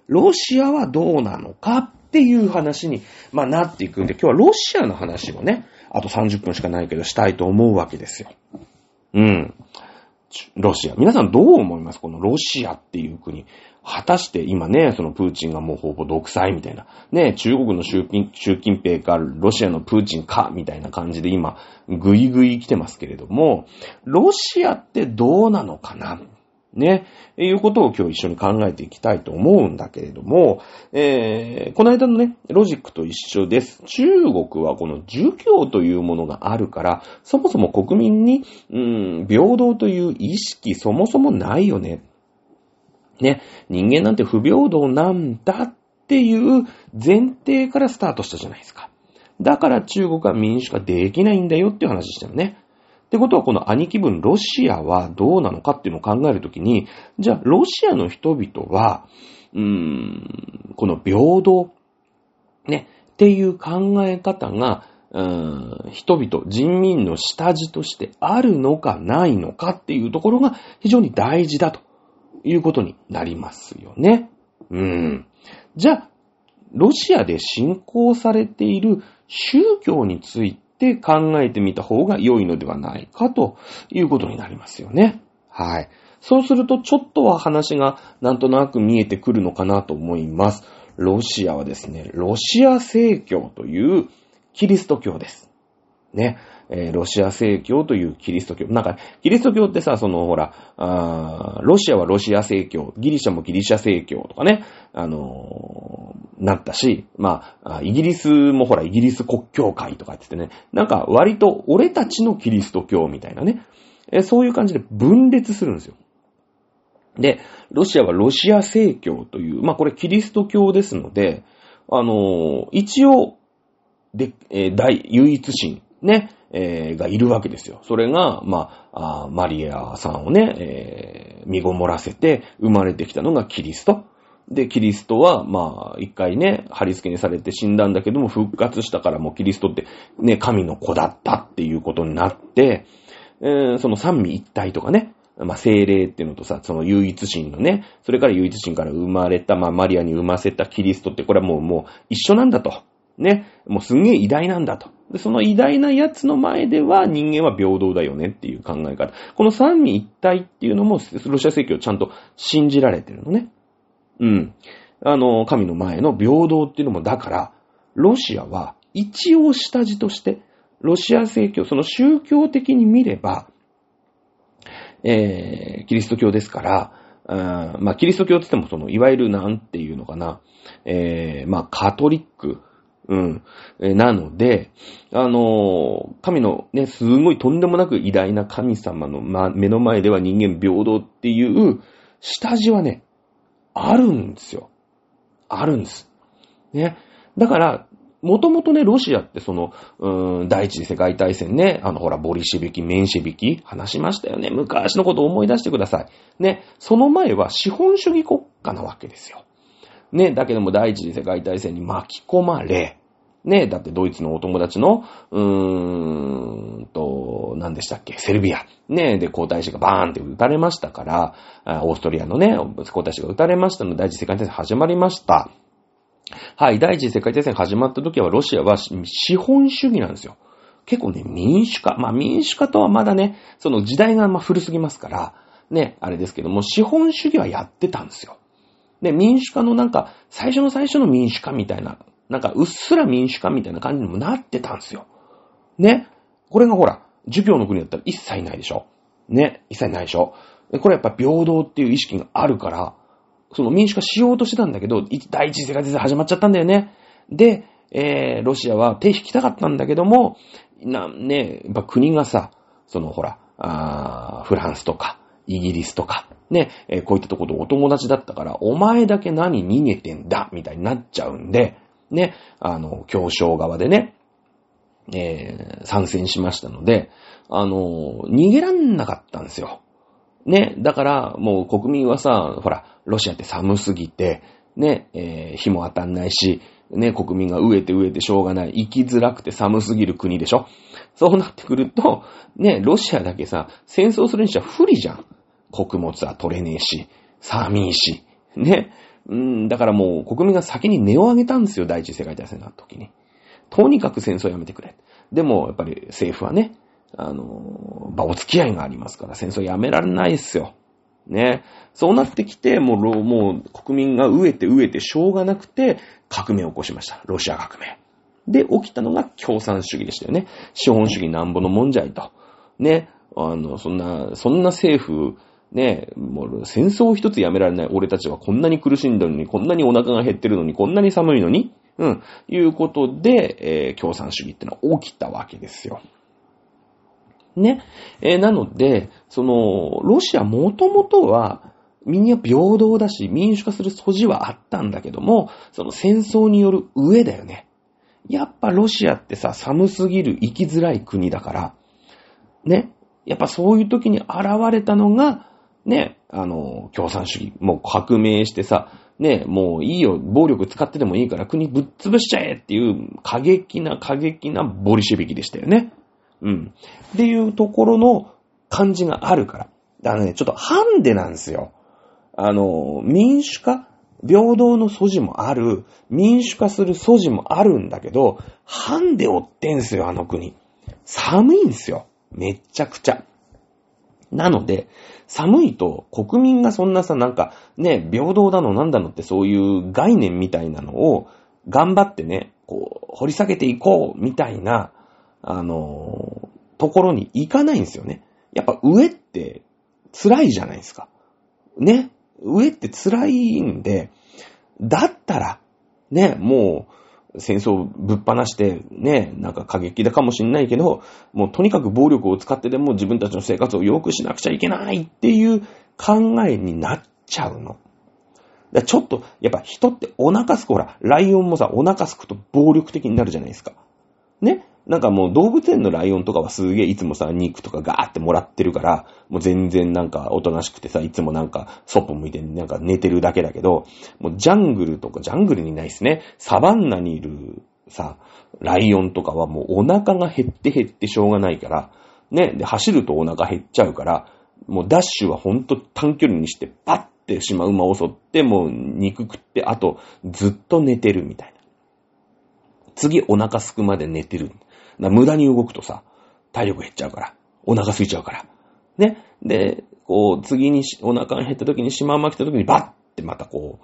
Speaker 1: ロシアはどうなのかっていう話に、まあ、なっていくんで、今日はロシアの話をね、あと30分しかないけどしたいと思うわけですよ。うん。ロシア。皆さんどう思います？このロシアっていう国。果たして今ね、そのプーチンがもうほぼ独裁みたいな。ね、中国の習近習近平か、ロシアのプーチンか、みたいな感じで今、ぐいぐい来てますけれども、ロシアってどうなのかな？ね、いうことを今日一緒に考えていきたいと思うんだけれども、えー、この間のね、ロジックと一緒です。中国はこの儒教というものがあるから、そもそも国民に、うん、平等という意識そもそもないよね。ね、人間なんて不平等なんだっていう前提からスタートしたじゃないですか。だから中国は民主化できないんだよっていう話したよね。ってことはこの兄貴分ロシアはどうなのかっていうのを考えるときに、じゃあロシアの人々は、うーん、この平等、ね、っていう考え方が、うーん人々、人民の下地としてあるのかないのかっていうところが非常に大事だということになりますよね。うん。じゃあ、ロシアで信仰されている宗教についてって考えてみた方が良いのではないかということになりますよね。はい。そうするとちょっとは話がなんとなく見えてくるのかなと思います。ロシアはですね、ロシア正教というキリスト教です。ね。えー、ロシア正教というキリスト教。なんか、キリスト教ってさ、その、ほら、あロシアはロシア正教、ギリシャもギリシャ正教とかね、あのー、なったし、まあ、イギリスもほら、イギリス国教会とかって言ってね、なんか割と俺たちのキリスト教みたいなね、えー、そういう感じで分裂するんですよ。で、ロシアはロシア正教という、まあこれキリスト教ですので、あのー、一応、で、えー、大、唯一神、ね、えー、がいるわけですよ。それが、まあ、あマリアさんをね、えー、身ごもらせて生まれてきたのがキリスト。で、キリストは、まあ、一回ね、貼り付けにされて死んだんだけども、復活したからもうキリストって、ね、神の子だったっていうことになって、えー、その三位一体とかね、まあ、精霊っていうのとさ、その唯一神のね、それから唯一神から生まれた、まあ、マリアに生ませたキリストって、これはもう、もう一緒なんだと。ね、もうすんげえ偉大なんだと。で、その偉大なやつの前では人間は平等だよねっていう考え方。この三位一体っていうのも、ロシア正教ちゃんと信じられてるのね。うん。あの、神の前の平等っていうのも、だから、ロシアは一応下地として、ロシア正教、その宗教的に見れば、えー、キリスト教ですから、あまあ、キリスト教って言っても、その、いわゆるなんていうのかな、えー、まあ、カトリック、うん。えなので、あのー、神のね、すごいとんでもなく偉大な神様の、ま、目の前では人間平等っていう下地はね、あるんですよ。あるんです。ね。だから、もともとね、ロシアってその、うーん、第一次世界大戦ね、あの、ほら、ボリシビキ、メンシビキ、話しましたよね。昔のことを思い出してください。ね、その前は資本主義国家なわけですよ。ね、だけども第一次世界大戦に巻き込まれ、ね、だってドイツのお友達の、うーんと、何でしたっけ、セルビア。ね、で、皇太子がバーンって撃たれましたから、オーストリアのね、皇太子が撃たれましたので、第一次世界大戦始まりました。はい、第一次世界大戦始まった時はロシアは資本主義なんですよ。結構ね、民主化。まあ民主化とはまだね、その時代がまあ古すぎますから、ね、あれですけども、資本主義はやってたんですよ。で、民主化のなんか、最初の最初の民主化みたいな、なんかうっすら民主化みたいな感じにもなってたんですよ。ね。これがほら、儒教の国だったら一切ないでしょ。ね。一切ないでしょ。これやっぱ平等っていう意識があるから、その民主化しようとしてたんだけど、第一次世界大戦始まっちゃったんだよね。で、えー、ロシアは手引きたかったんだけども、な、ね、やっぱ国がさ、そのほら、あフランスとか、イギリスとか、ね、えー、こういったところとお友達だったから、お前だけ何逃げてんだ、みたいになっちゃうんで、ね、あの、協商側でね、えー、参戦しましたので、あの、逃げらんなかったんですよ。ね、だからもう国民はさ、ほら、ロシアって寒すぎて、ね、えー、日も当たんないし、ね、国民が飢えて飢えてしょうがない、生きづらくて寒すぎる国でしょ？そうなってくると、ね、ロシアだけさ、戦争するにしちゃ不利じゃん。穀物は取れねえし、寒いし、ね。うん、だからもう国民が先に値を上げたんですよ、第一次世界大戦の時に。とにかく戦争やめてくれ。でも、やっぱり政府はね、あの、まあ、お付き合いがありますから、戦争やめられないっすよ。ね。そうなってきて、もう、もう、国民が飢えて飢えてしょうがなくて、革命を起こしました。ロシア革命。で、起きたのが共産主義でしたよね。資本主義なんぼのもんじゃいと。ね。あの、そんな、そんな政府、ね、もう戦争一つやめられない俺たちはこんなに苦しんでるのに、こんなにお腹が減ってるのに、こんなに寒いのに、うん、いうことで、えー、共産主義ってのは起きたわけですよ。ね。えー、なので、その、ロシアもともとは、みんな平等だし、民主化する素地はあったんだけども、その戦争による上だよね。やっぱロシアってさ、寒すぎる生きづらい国だから、ね。やっぱそういう時に現れたのが、ね、あの、共産主義。もう革命してさ、ね、もういいよ、暴力使ってでもいいから国ぶっ潰しちゃえっていう過激な過激なボリシェビキでしたよね。うん。っていうところの感じがあるから。だからね、ちょっとハンデなんですよ。あの、民主化、平等の素地もある、民主化する素地もあるんだけど、ハンデ追ってんすよ、あの国。寒いんすよ。めっちゃくちゃ。なので、寒いと国民がそんなさ、なんかね、平等だのなんだのってそういう概念みたいなのを頑張ってね、こう、掘り下げていこうみたいな、あのー、ところに行かないんですよね。やっぱ上って辛いじゃないですか。ね。上って辛いんで、だったら、ね、もう、戦争ぶっ放して、ね、なんか過激だかもしんないけど、もうとにかく暴力を使ってでも自分たちの生活を良くしなくちゃいけないっていう考えになっちゃうの。だちょっと、やっぱ人ってお腹すく、ほら、ライオンもさ、お腹すくと暴力的になるじゃないですか。ね？なんかもう動物園のライオンとかはすげえいつもさ、肉とかガーってもらってるから、もう全然なんかおとなしくてさ、いつもなんかそっぽ向いてなんか寝てるだけだけど、もうジャングルとか、ジャングルにないですね。サバンナにいるさ、ライオンとかはもうお腹が減って減ってしょうがないから、ね、で、走るとお腹減っちゃうから、もうダッシュはほんと短距離にしてパッてしまう馬を襲って、もう肉食って、あとずっと寝てるみたいな。次お腹すくまで寝てる。無駄に動くとさ、体力減っちゃうから。お腹空いちゃうから。ね。で、こう、次にお腹が減った時にシマウマ来た時にバッってまたこ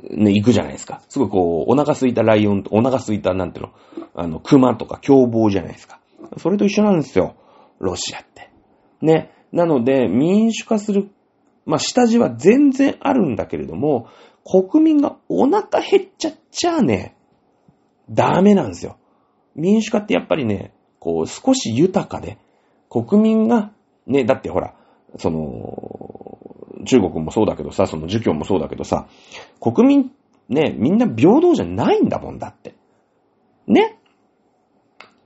Speaker 1: う、ね、行くじゃないですか。すごいこう、お腹空いたライオンと、お腹空いた、なんていうの、あの、熊とか凶暴じゃないですか。それと一緒なんですよ。ロシアって。ね。なので、民主化する、まあ、下地は全然あるんだけれども、国民がお腹減っちゃっちゃね、ダメなんですよ。民主化ってやっぱりね、こう、少し豊かで、国民が、ね、だってほら、その、中国もそうだけどさ、その儒教もそうだけどさ、国民、ね、みんな平等じゃないんだもんだって。
Speaker 2: ね。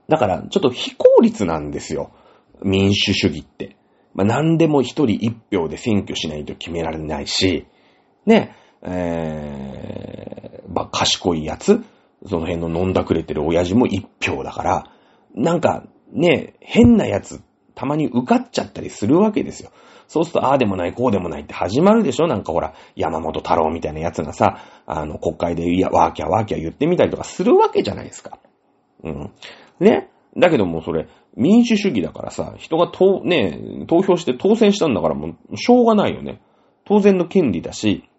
Speaker 2: だから、ちょっと非効率なんですよ。民主主義って。まあ、何でも一人一票で選挙しないと決められないし、ね、えー、まあ、賢いやつ、その辺の飲んだくれてる親父も一票だから、なんか、ね、変なやつ、たまに受かっちゃったりするわけですよ。そうすると、ああでもない、こうでもないって始まるでしょ？なんかほら、山本太郎みたいなやつがさ、あの、国会で、いや、ワーキャーワーキャー言ってみたりとかするわけじゃないですか。うん。ね？だけどもそれ、民主主義だからさ、人がと、ね、投票して当選したんだからもう、しょうがないよね。当然の権利だし、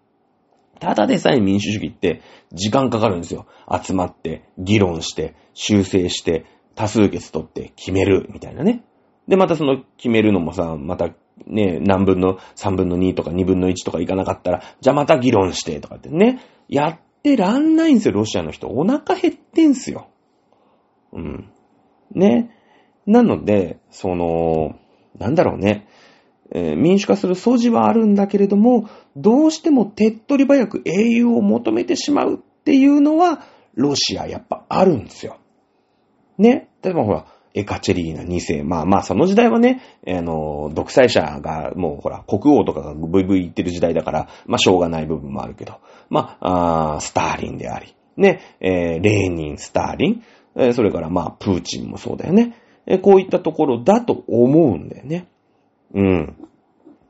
Speaker 2: ただでさえ民主主義って時間かかるんですよ。集まって、議論して、修正して、多数決取って決める、みたいなね。で、またその決めるのもさ、またね、何分の3分の2とか2分の1とかいかなかったら、じゃあまた議論して、とかってね。やってらんないんですよ、ロシアの人。お腹減ってんすよ。うん。ね。なので、その、なんだろうね。えー、民主化する素地はあるんだけれども、どうしても手っ取り早く英雄を求めてしまうっていうのは、ロシアやっぱあるんですよ。ね。例えばほら、エカチェリーナ2世。まあまあ、その時代はね、あの、独裁者が、もうほら、国王とかがブイブイ言ってる時代だから、まあ、しょうがない部分もあるけど、まあ、あスターリンであり、ね、えー、レーニン、スターリン、えー、それからまあ、プーチンもそうだよね。えー、こういったところだと思うんだよね。うん。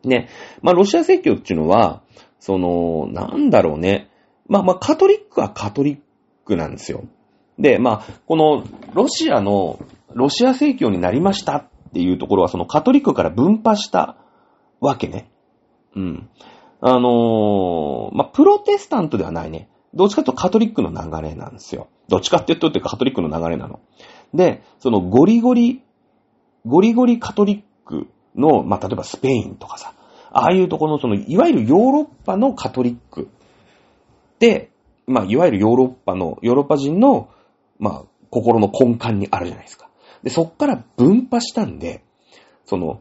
Speaker 2: ね。まあ、ロシア正教っていうのは、その、なんだろうね。まあまあ、カトリックはカトリックなんですよ。で、まあ、この、ロシアの、ロシア正教になりましたっていうところは、そのカトリックから分派したわけね。うん。あのー、まあ、プロテスタントではないね。どっちかというとカトリックの流れなんですよ。どっちかって言うとカトリックの流れなの。で、そのゴリゴリ、ゴリゴリカトリックの、まあ、例えばスペインとかさ、ああいうところのその、いわゆるヨーロッパのカトリックで、まあ、いわゆるヨーロッパの、ヨーロッパ人の、まあ、心の根幹にあるじゃないですか。で、そっから分派したんで、その、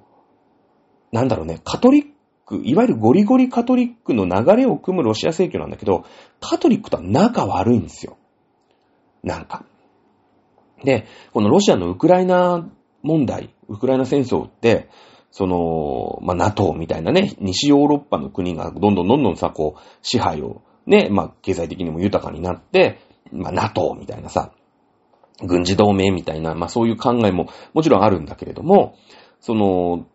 Speaker 2: なんだろうね、カトリック、いわゆるゴリゴリカトリックの流れを組むロシア正教なんだけど、カトリックとは仲悪いんですよ。なんか。で、このロシアのウクライナ問題、ウクライナ戦争って、その、まあ、NATO みたいなね、西ヨーロッパの国がどんどんどんどんさ、こう、支配を、ね、まあ、経済的にも豊かになって、まあ、NATO みたいなさ、軍事同盟みたいな、まあ、そういう考えももちろんあるんだけれども、その、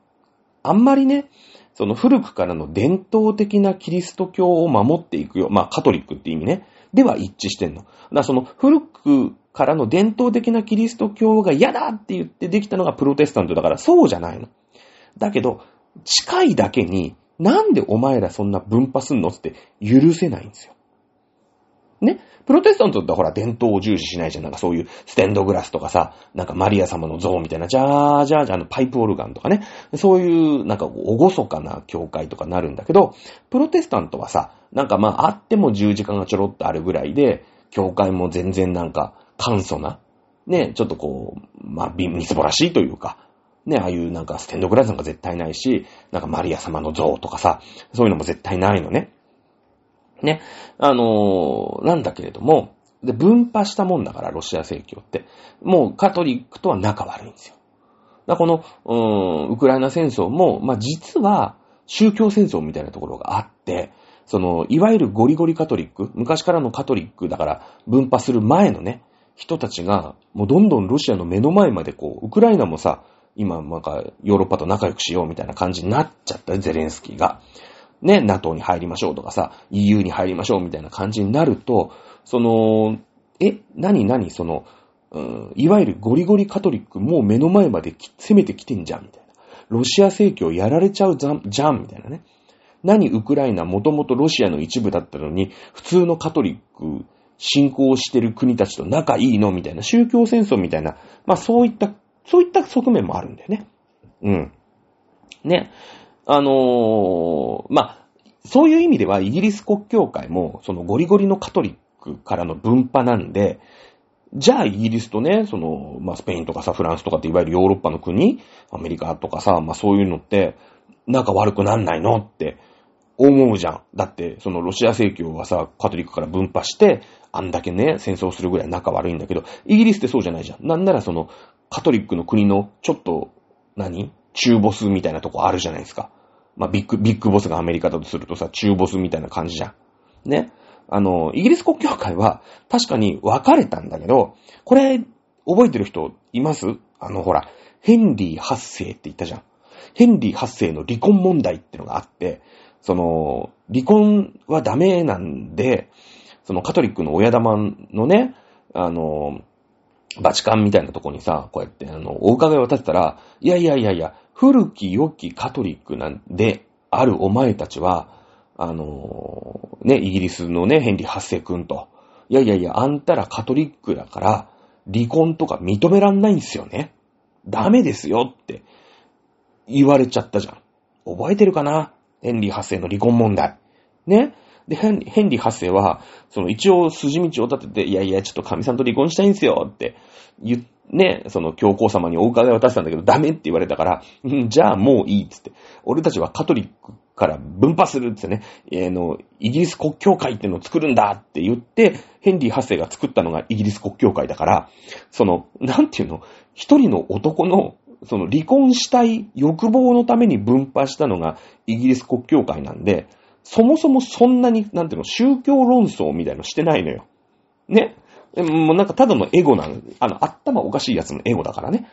Speaker 2: あんまりね、その古くからの伝統的なキリスト教を守っていくよ。まあ、カトリックって意味ね。では一致してんの。だからその古くからの伝統的なキリスト教が嫌だって言ってできたのがプロテスタントだからそうじゃないの。だけど、近いだけに、なんでお前らそんな分派すんのって許せないんですよ。ね？プロテスタントってほら伝統を重視しないじゃん。なんかそういうステンドグラスとかさ、なんかマリア様の像みたいな、じゃーじゃーじゃーのパイプオルガンとかね。そういうなんかおごそかな教会とかなるんだけど、プロテスタントはさ、なんかまああっても十字架がちょろっとあるぐらいで、教会も全然なんか簡素な、ね、ちょっとこう、まあ、みつぼらしいというか、ね、ああいうなんかステンドグラスなんか絶対ないし、なんかマリア様の像とかさ、そういうのも絶対ないのね。ね。あのー、なんだけれども、で、分派したもんだから、ロシア正教って。もうカトリックとは仲悪いんですよ。だこの、うーん、ウクライナ戦争も、まあ、実は、宗教戦争みたいなところがあって、その、いわゆるゴリゴリカトリック、昔からのカトリックだから分派する前のね、人たちが、もうどんどんロシアの目の前までこう、ウクライナもさ、今、なんか、ヨーロッパと仲良くしようみたいな感じになっちゃったゼレンスキーが。ね、NATO に入りましょうとかさ、EU に入りましょうみたいな感じになると、その、え、何何その、うん、いわゆるゴリゴリカトリックもう目の前まで攻めてきてんじゃんみたいな。ロシア正教やられちゃうじゃんじゃんみたいなね。何ウクライナもともとロシアの一部だったのに、普通のカトリック信仰してる国たちと仲いいのみたいな、宗教戦争みたいな、まあそういった、そういった側面もあるんだよね。うん。ね。あのー、まあ、そういう意味ではイギリス国教会も、そのゴリゴリのカトリックからの分派なんで、じゃあイギリスとね、その、まあ、スペインとかさ、フランスとかっていわゆるヨーロッパの国、アメリカとかさ、まあ、そういうのって、仲悪くなんないのって思うじゃん。だって、そのロシア正教はさ、カトリックから分派して、あんだけね、戦争するぐらい仲悪いんだけど、イギリスってそうじゃないじゃん。なんならその、カトリックの国のちょっと、何？中ボスみたいなとこあるじゃないですか。まあ、ビッグ、ビッグボスがアメリカだとするとさ、中ボスみたいな感じじゃん。ね。あの、イギリス国教会は確かに分かれたんだけど、これ、覚えてる人います？あの、ほら、ヘンリー8世って言ったじゃん。ヘンリー8世の離婚問題ってのがあって、その、離婚はダメなんで、そのカトリックの親玉のね、あの、バチカンみたいなとこにさ、こうやって、あの、お伺いを立てたら、いやいやいやいや、古き良きカトリックなんであるお前たちは、あの、ね、イギリスのね、ヘンリー8世君と、いやいやいや、あんたらカトリックだから、離婚とか認めらんないんすよね。ダメですよって言われちゃったじゃん。覚えてるかなヘンリー8世の離婚問題。ね。で、ヘンリーヘンリー8世は、その一応筋道を立てて、いやいや、ちょっと神さんと離婚したいんですよって言っね、その教皇様にお伺いを渡したんだけど、ダメって言われたから、うんじゃあもういいっつって、俺たちはカトリックから分派するっつってね、えーの、イギリス国教会ってのを作るんだって言って、ヘンリー8世が作ったのがイギリス国教会だから、その、なんていうの、一人の男の、その離婚したい欲望のために分派したのがイギリス国教会なんで、そもそもそんなに、なんていうの、宗教論争みたいのしてないのよ。ね。もうなんかただのエゴなの。あの、頭おかしいやつのエゴだからね。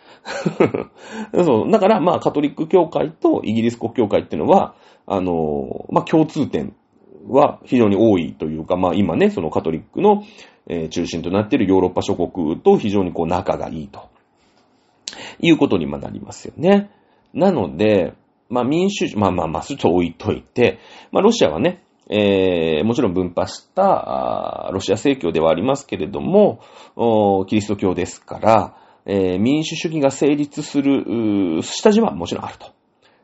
Speaker 2: そう。だから、まあ、カトリック教会とイギリス国教会っていうのは、あの、まあ、共通点は非常に多いというか、まあ、今ね、そのカトリックの、えー中心となっているヨーロッパ諸国と非常にこう仲がいいと。いうことにまなりますよね。なので、まあ民主主義、まあまあまあ、ちょっと置いといて、まあロシアはね、えー、もちろん分派した、あロシア正教ではありますけれども、キリスト教ですから、えー民主主義が成立する、下地はもちろんあると。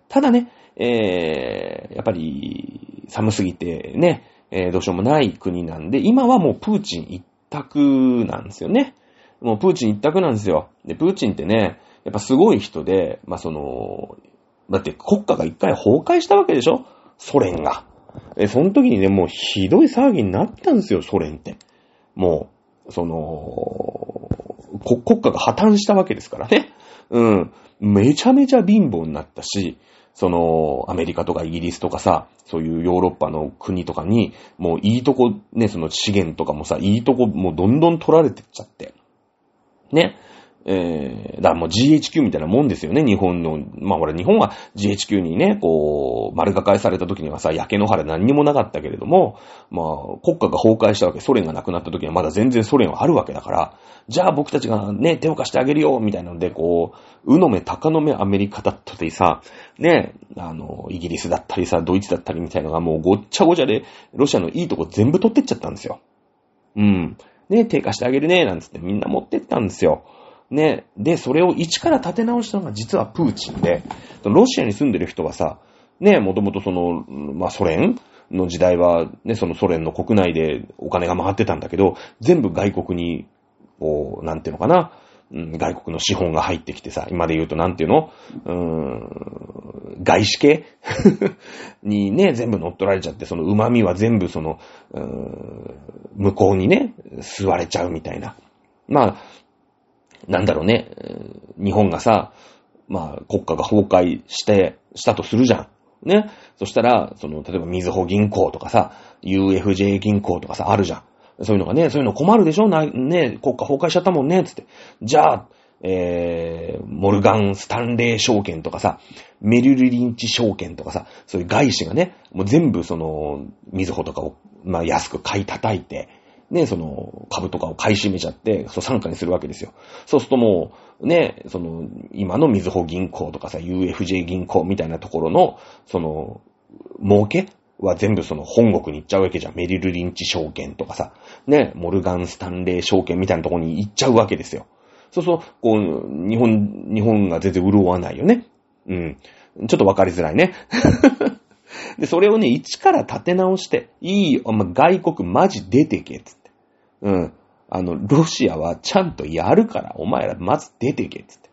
Speaker 2: ただね、えー、やっぱり寒すぎてね、えーどうしようもない国なんで、今はもうプーチン一択なんですよね。もうプーチン一択なんですよ。で、プーチンってね、やっぱすごい人で、まあ、その、だって国家が一回崩壊したわけでしょ？ソ連が。え、その時にね、もうひどい騒ぎになったんですよ、ソ連って。もう、その、国家が破綻したわけですからね。うん。めちゃめちゃ貧乏になったし、その、アメリカとかイギリスとかさ、そういうヨーロッパの国とかに、もういいとこ、ね、その資源とかもさ、いいとこもうどんどん取られてっちゃって。ね。えー、だからもう GHQ みたいなもんですよね、日本の。まあ、ほら、日本は GHQ にね、こう、丸がかえされた時にはさ、焼け野原何にもなかったけれども、まあ、国家が崩壊したわけ、ソ連がなくなった時にはまだ全然ソ連はあるわけだから、じゃあ僕たちがね、手を貸してあげるよ、みたいなので、こう、うのめ、高のめアメリカだったりさ、ね、あの、イギリスだったりさ、ドイツだったりみたいなのがもうごっちゃごちゃで、ロシアのいいとこ全部取ってっちゃったんですよ。うん。ね、手貸してあげるね、なんつってみんな持ってったんですよ。ね。で、それを一から立て直したのが実はプーチンで、ロシアに住んでる人はさ、ね、もともとその、まあ、ソ連の時代は、ね、そのソ連の国内でお金が回ってたんだけど、全部外国に、こう、なんていうのかな、外国の資本が入ってきてさ、今で言うとなんていうのうーん、外資系 にね、全部乗っ取られちゃって、その旨味は全部その、うーん向こうにね、吸われちゃうみたいな。まあ、なんだろうね、日本がさ、まあ、国家が崩壊して、したとするじゃん。ね？そしたら、その、例えば、みずほ銀行とかさ、UFJ 銀行とかさ、あるじゃん。そういうのがね、そういうの困るでしょ？な、ね、国家崩壊しちゃったもんね、つって。じゃあ、えー、モルガン・スタンレー証券とかさ、メリルリンチ証券とかさ、そういう外資がね、もう全部その、みずほとかを、まあ、安く買い叩いて、ね、その、株とかを買い占めちゃって、そう、参加にするわけですよ。そうするともう、ね、その、今のみずほ銀行とかさ、UFJ 銀行みたいなところの、その、儲けは全部その本国に行っちゃうわけじゃん。メリルリンチ証券とかさ、ね、モルガン・スタンレー証券みたいなところに行っちゃうわけですよ。そうすると、こう、日本、日本が全然潤わないよね。うん。ちょっとわかりづらいね。で、それをね、一から立て直して、いいよ、ま外国マジ出てけ、つっ。うん。あの、ロシアはちゃんとやるから、お前らまず出てけ、つって。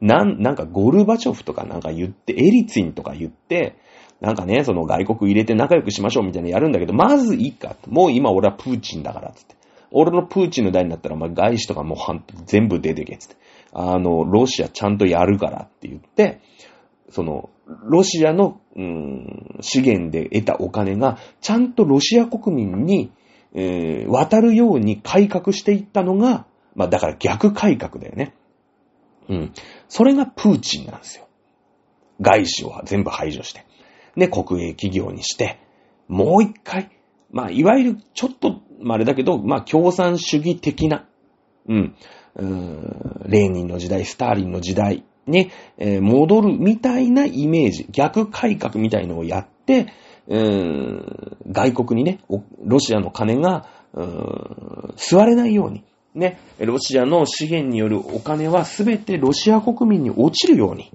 Speaker 2: なん、なんかゴルバチョフとかなんか言って、エリツィンとか言って、なんかね、その外国入れて仲良くしましょうみたいなやるんだけど、まずいいか。もう今俺はプーチンだから、つって。俺のプーチンの代になったら、お前外資とかもう半全部出てけ、つって。あの、ロシアちゃんとやるからって言って、その、ロシアの、うん、資源で得たお金が、ちゃんとロシア国民に、えー、渡るように改革していったのが、まあだから逆改革だよね。うん。それがプーチンなんですよ。外資を全部排除して。で、国営企業にして、もう一回、まあ、いわゆるちょっと、まあ、あれだけど、まあ、共産主義的な、うん、うーんレーニンの時代、スターリンの時代に、えー、戻るみたいなイメージ、逆改革みたいのをやって、うん外国にね、ロシアの金が、うん吸われないように、ね、ロシアの資源によるお金はすべてロシア国民に落ちるように。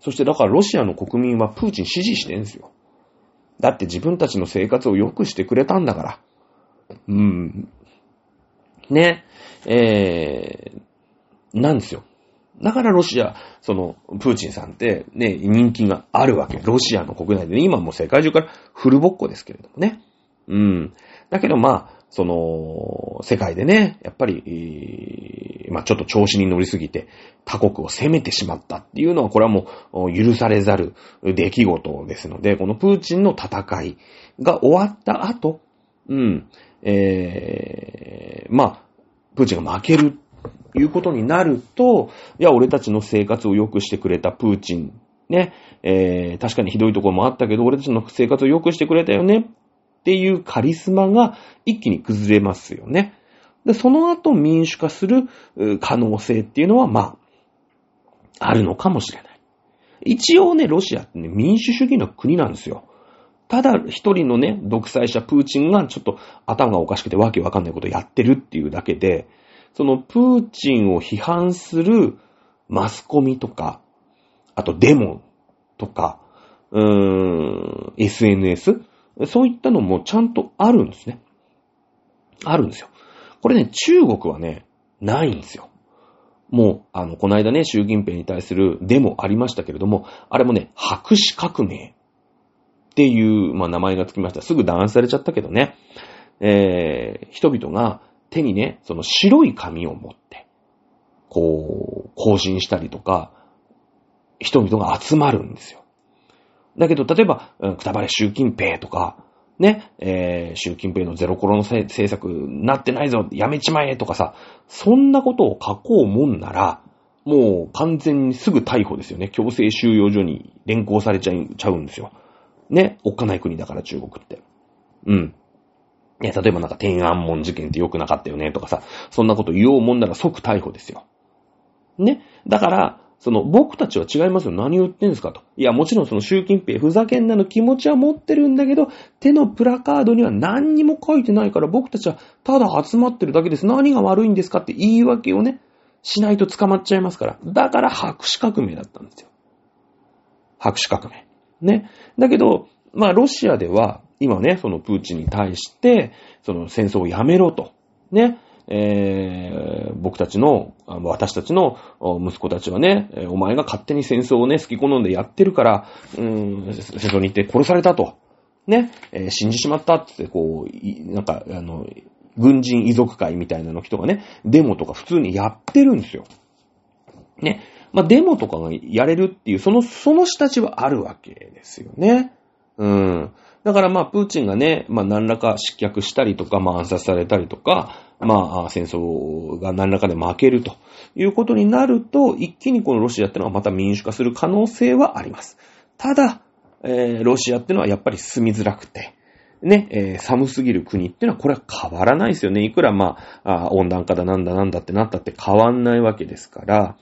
Speaker 2: そしてだからロシアの国民はプーチン支持してるんですよ。だって自分たちの生活を良くしてくれたんだから。うん。ね。えー、なんですよ。だからロシア、その、プーチンさんってね、人気があるわけ。ロシアの国内で、ね、今もう世界中からフルボッコですけれどもね。うん。だけどまあ、その、世界でね、やっぱり、まあちょっと調子に乗りすぎて、他国を攻めてしまったっていうのは、これはもう許されざる出来事ですので、このプーチンの戦いが終わった後、うん、えー、まあ、プーチンが負けるいうことになると、いや、俺たちの生活を良くしてくれたプーチン、ね、えー、確かにひどいところもあったけど、俺たちの生活を良くしてくれたよねっていうカリスマが一気に崩れますよね。で、その後民主化する可能性っていうのは、まあ、あるのかもしれない。一応ね、ロシアってね、民主主義の国なんですよ。ただ、一人のね、独裁者プーチンがちょっと頭がおかしくてわけわかんないことをやってるっていうだけで、そのプーチンを批判するマスコミとか、あとデモとか、うーん、SNS、そういったのもちゃんとあるんですね。あるんですよ。これね、中国はね、ないんですよ。もう、あの、この間ね、習近平に対するデモありましたけれども、あれもね、白紙革命っていう、まあ、名前がつきました。すぐ弾圧されちゃったけどね、えー、人々が手にね、その白い紙を持って、こう、更新したりとか、人々が集まるんですよ。だけど、例えば、くたばれ習近平とか、ね、えー、習近平のゼロコロナ政策なってないぞ、やめちまえとかさ、そんなことを書こうもんなら、もう完全にすぐ逮捕ですよね。強制収容所に連行されちゃちゃうんですよ。ね、おっかない国だから中国って。うん。いや、例えばなんか天安門事件って良くなかったよねとかさ、そんなこと言おうもんなら即逮捕ですよ。ね。だから、その、僕たちは違いますよ。何を言ってんですかと。いや、もちろんその習近平ふざけんなの気持ちは持ってるんだけど、手のプラカードには何にも書いてないから僕たちはただ集まってるだけです。何が悪いんですかって言い訳をね、しないと捕まっちゃいますから。だから白紙革命だったんですよ。白紙革命。ね。だけど、まあロシアでは、今ね、そのプーチンに対して、その戦争をやめろと。ね。えー、僕たちの、私たちの息子たちはね、お前が勝手に戦争をね、好き好んでやってるから、うん、戦争に行って殺されたと。ね、えー、死んじしまったって、こう、なんか、あの、軍人遺族会みたいなの人がね、デモとか普通にやってるんですよ。ね。まあ、デモとかがやれるっていう、その、その下地はあるわけですよね。うん。だからまあ、プーチンがね、まあ何らか失脚したりとか、まあ暗殺されたりとか、まあ戦争が何らかで負けるということになると、一気にこのロシアってのはまた民主化する可能性はあります。ただ、えー、ロシアってのはやっぱり住みづらくて、ね、えー、寒すぎる国ってのはこれは変わらないですよね。いくらまあ、あ温暖化だなんだなんだってなったって変わんないわけですから、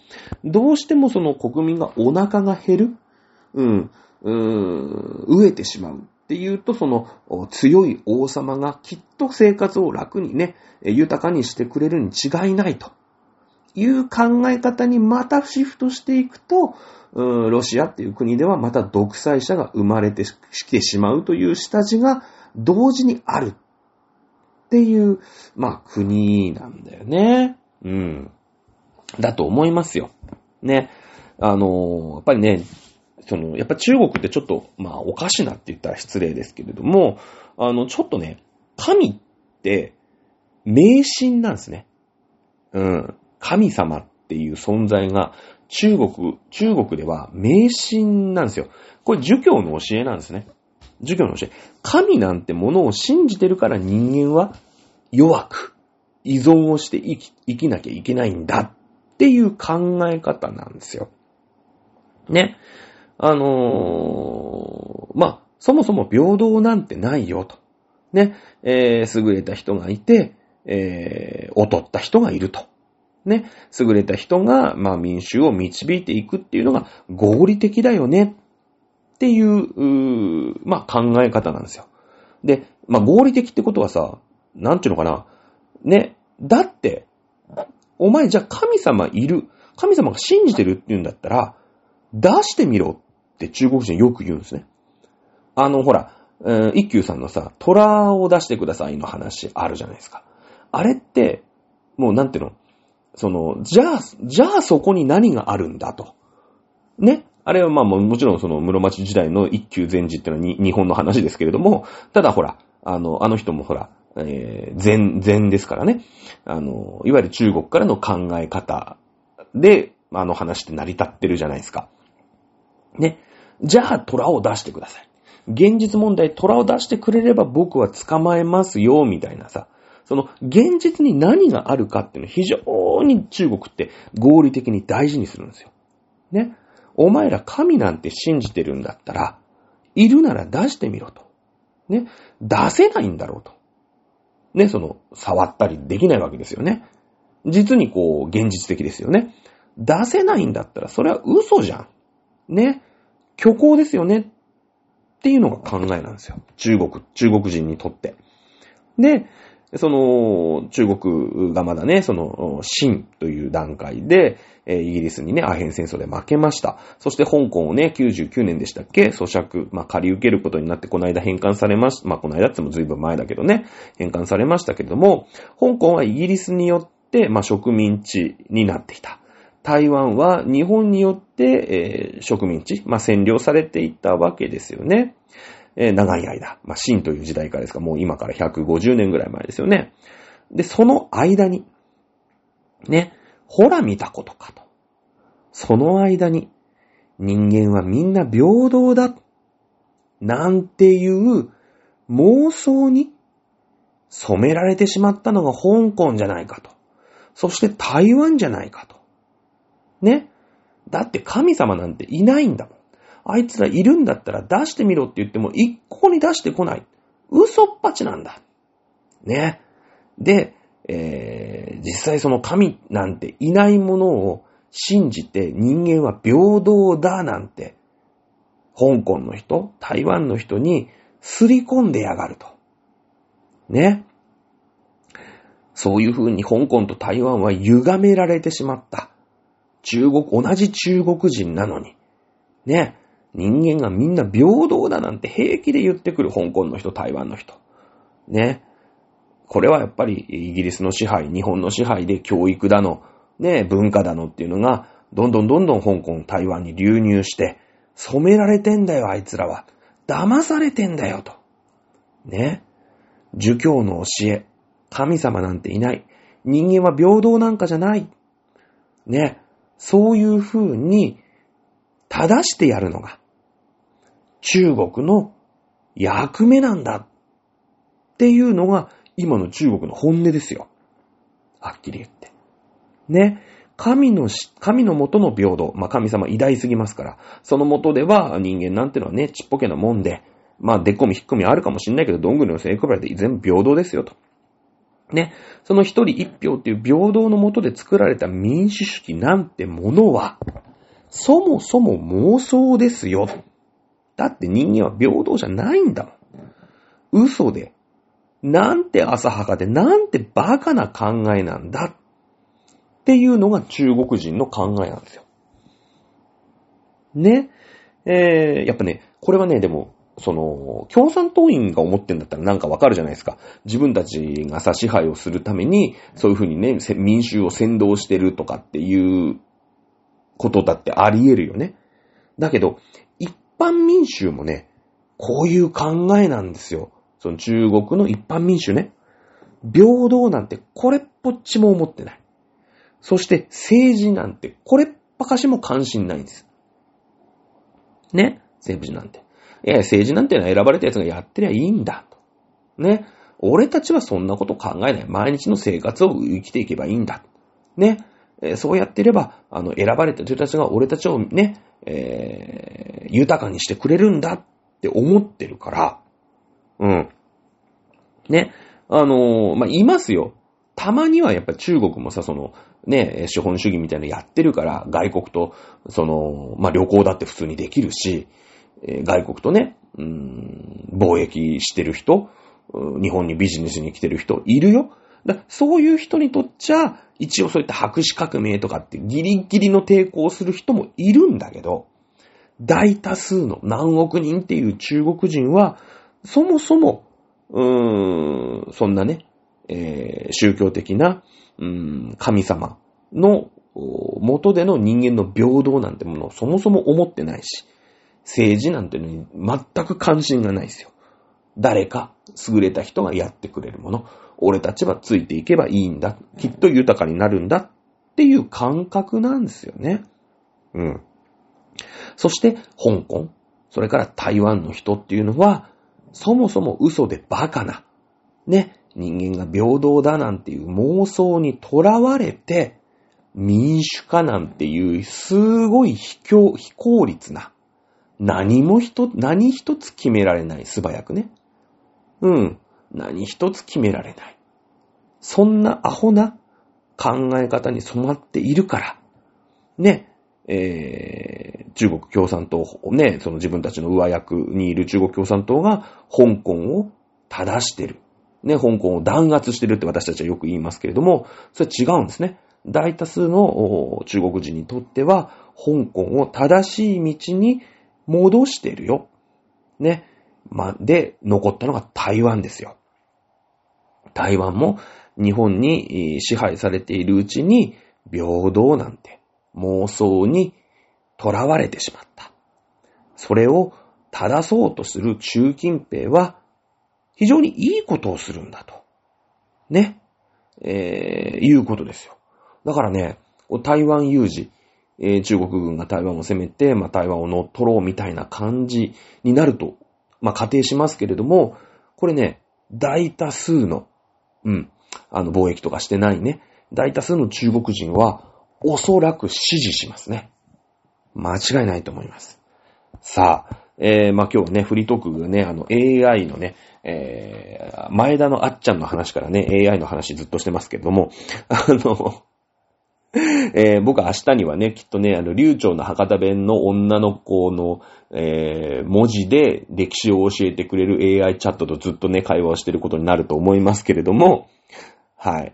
Speaker 2: どうしてもその国民がお腹が減る、うん、うーん、飢えてしまう。っていうと、その強い王様がきっと生活を楽にね、豊かにしてくれるに違いないという考え方にまたシフトしていくと、ロシアっていう国ではまた独裁者が生まれてきてしまうという下地が同時にあるっていう、まあ国なんだよね。うん。だと思いますよ。ね。あのやっぱりね、その、やっぱ中国ってちょっと、まあ、おかしなって言ったら失礼ですけれども、あの、ちょっとね、神って、迷信なんですね。うん。神様っていう存在が、中国、中国では迷信なんですよ。これ儒教の教えなんですね。儒教の教え。神なんてものを信じてるから人間は弱く依存をして生き生きなきゃいけないんだっていう考え方なんですよ。ね。あのーまあ、そもそも平等なんてないよと。ね。えー優れた人がいて、えー劣った人がいると。ね。優れた人が、まあ、民衆を導いていくっていうのが合理的だよねっていう、うまあ、考え方なんですよ。で、まあ、合理的ってことはさ、なんていうのかな。ね。だって、お前じゃあ神様いる。神様が信じてるって言うんだったら、出してみろって中国人よく言うんですね。あの、ほら、えー一休さんのさ、虎を出してくださいの話あるじゃないですか。あれって、もうなんていうの？その、じゃあ、じゃあそこに何があるんだと。ね？あれはまあもちろんその室町時代の一休禅師っていうのは日本の話ですけれども、ただほら、あの、あの人もほら、えー禅、禅ですからね。あの、いわゆる中国からの考え方で、あの話って成り立ってるじゃないですか。ね？じゃあ虎を出してください。現実問題虎を出してくれれば僕は捕まえますよ、みたいなさ。その現実に何があるかっていうのを非常に中国って合理的に大事にするんですよ。ね。お前ら神なんて信じてるんだったら、いるなら出してみろと。ね。出せないんだろうと。ね、その、触ったりできないわけですよね。実にこう、現実的ですよね。出せないんだったら、それは嘘じゃん。ね。虚構ですよね。っていうのが考えなんですよ。中国、中国人にとって。で、その、中国がまだね、その、清という段階で、えイギリスにね、アヘン戦争で負けました。そして香港をね、99年でしたっけ？咀嚼、まあ、借り受けることになって、この間返還されましまあ、この間って言っても随分前だけどね、返還されましたけれども、香港はイギリスによって、まあ、植民地になってきた。台湾は日本によって、えー植民地、まあ、占領されていったわけですよね。えー長い間、まあ、清という時代からですか、もう今から150年ぐらい前ですよね。で、その間に、ね、ほら見たことかと。その間に、人間はみんな平等だ。なんていう妄想に染められてしまったのが香港じゃないかと。そして台湾じゃないかと。ね。だって神様なんていないんだもん。あいつらいるんだったら出してみろって言っても一向に出してこない。嘘っぱちなんだ。ね。で、えー、実際その神なんていないものを信じて人間は平等だなんて、香港の人、台湾の人にすり込んでやがると。ね。そういう風に香港と台湾は歪められてしまった。中国、同じ中国人なのに。ね。人間がみんな平等だなんて平気で言ってくる香港の人、台湾の人。ね。これはやっぱりイギリスの支配、日本の支配で教育だの、ね、文化だのっていうのが、どんどんどんどん香港、台湾に流入して、染められてんだよ、あいつらは。騙されてんだよ、と。ね。儒教の教え、神様なんていない。人間は平等なんかじゃない。ね。そういう風に、正してやるのが、中国の役目なんだっていうのが、今の中国の本音ですよ。はっきり言って。ね。神のし、神の元の平等。まあ、神様偉大すぎますから。その元では人間なんてのはね、ちっぽけなもんで、まあ、でっこみひっこみあるかもしんないけど、どんぐりの背比べで全部平等ですよと。ね。その一人一票っていう平等の元で作られた民主主義なんてものは、そもそも妄想ですよ。だって人間は平等じゃないんだもん。嘘で。なんて浅はかで、なんてバカな考えなんだ。っていうのが中国人の考えなんですよ。ね。えー、やっぱね、これはね、でも、その、共産党員が思ってんだったらなんかわかるじゃないですか。自分たちがさ、支配をするために、そういうふうにね、民衆を先導してるとかっていうことだってあり得るよね。だけど、一般民衆もね、こういう考えなんですよ。その中国の一般民衆ね。平等なんてこれっぽっちも思ってない。そして政治なんてこれっぱかしも関心ないんです。ね？政治なんて。いや、政治なんていうのは選ばれた奴がやってりゃいいんだ。ね。俺たちはそんなこと考えない。毎日の生活を生きていけばいいんだ。ね。え、そうやってれば、あの、選ばれた人たちが俺たちをね、えー、豊かにしてくれるんだって思ってるから、うん。ね。あのー、まあ、いますよ。たまにはやっぱ中国もさ、その、ね、資本主義みたいなのやってるから、外国と、その、まあ、旅行だって普通にできるし、え、外国とね、うん、貿易してる人、日本にビジネスに来てる人いるよ。だそういう人にとっちゃ、一応そういった白紙革命とかってギリギリの抵抗する人もいるんだけど、大多数の何億人っていう中国人は、そもそも、うーん、そんなね、えー、宗教的な、うん、神様の元での人間の平等なんてものをそもそも思ってないし、政治なんてのに全く関心がないですよ。誰か優れた人がやってくれるもの。俺たちはついていけばいいんだ。きっと豊かになるんだっていう感覚なんですよね。うん。そして、香港、それから台湾の人っていうのは、そもそも嘘でバカな、ね、人間が平等だなんていう妄想にとらわれて、民主化なんていうすごい非強、非効率な、何も一つ、何一つ決められない、素早くね。うん。何一つ決められない。そんなアホな考え方に染まっているから、ね、えー、中国共産党、ね、その自分たちの上役にいる中国共産党が香港を正してる。ね、香港を弾圧してるって私たちはよく言いますけれども、それは違うんですね。大多数の中国人にとっては、香港を正しい道に戻してるよ。ね。ま、で、残ったのが台湾ですよ。台湾も日本に支配されているうちに平等なんて妄想に囚われてしまった。それを正そうとする習近平は非常にいいことをするんだと。ね。えー、いうことですよ。だからね、台湾有事、えー、中国軍が台湾を攻めて、まあ、台湾を乗っ取ろうみたいな感じになると、まあ、仮定しますけれども、これね、大多数のうん。あの、貿易とかしてないね。大多数の中国人は、おそらく支持しますね。間違いないと思います。さあ、えー、まあ、今日はね、フリートークがね、あの、AI のね、えー、前田のあっちゃんの話からね、AI の話ずっとしてますけれども、あの、えー、僕は明日にはね、きっとね、あの、流暢な博多弁の女の子の、えー、文字で歴史を教えてくれる AI チャットとずっとね、会話をしてることになると思いますけれども、はい。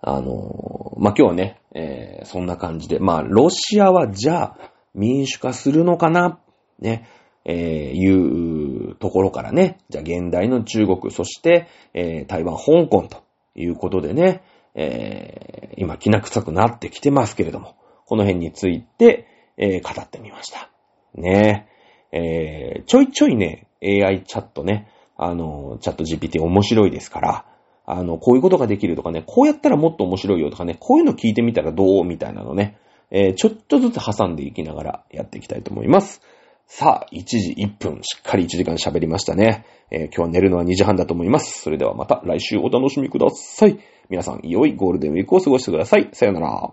Speaker 2: あのー、まあ、今日はね、え、そんな感じで、まあ、ロシアはじゃあ、民主化するのかなね、え、いうところからね、じゃあ現代の中国、そして、え、台湾、香港ということでね、えー、今、きな臭くなってきてますけれども、この辺について、えー、語ってみました。ねえー、ちょいちょいね、AI チャットね、あの、チャット GPT 面白いですから、あの、こういうことができるとかね、こうやったらもっと面白いよとかね、こういうの聞いてみたらどうみたいなのね、えー、ちょっとずつ挟んでいきながらやっていきたいと思います。さあ、1時1分、しっかり1時間喋りましたね。えー、今日は寝るのは2時半だと思います。それではまた来週お楽しみください。皆さん、良いゴールデンウィークを過ごしてください。さよなら。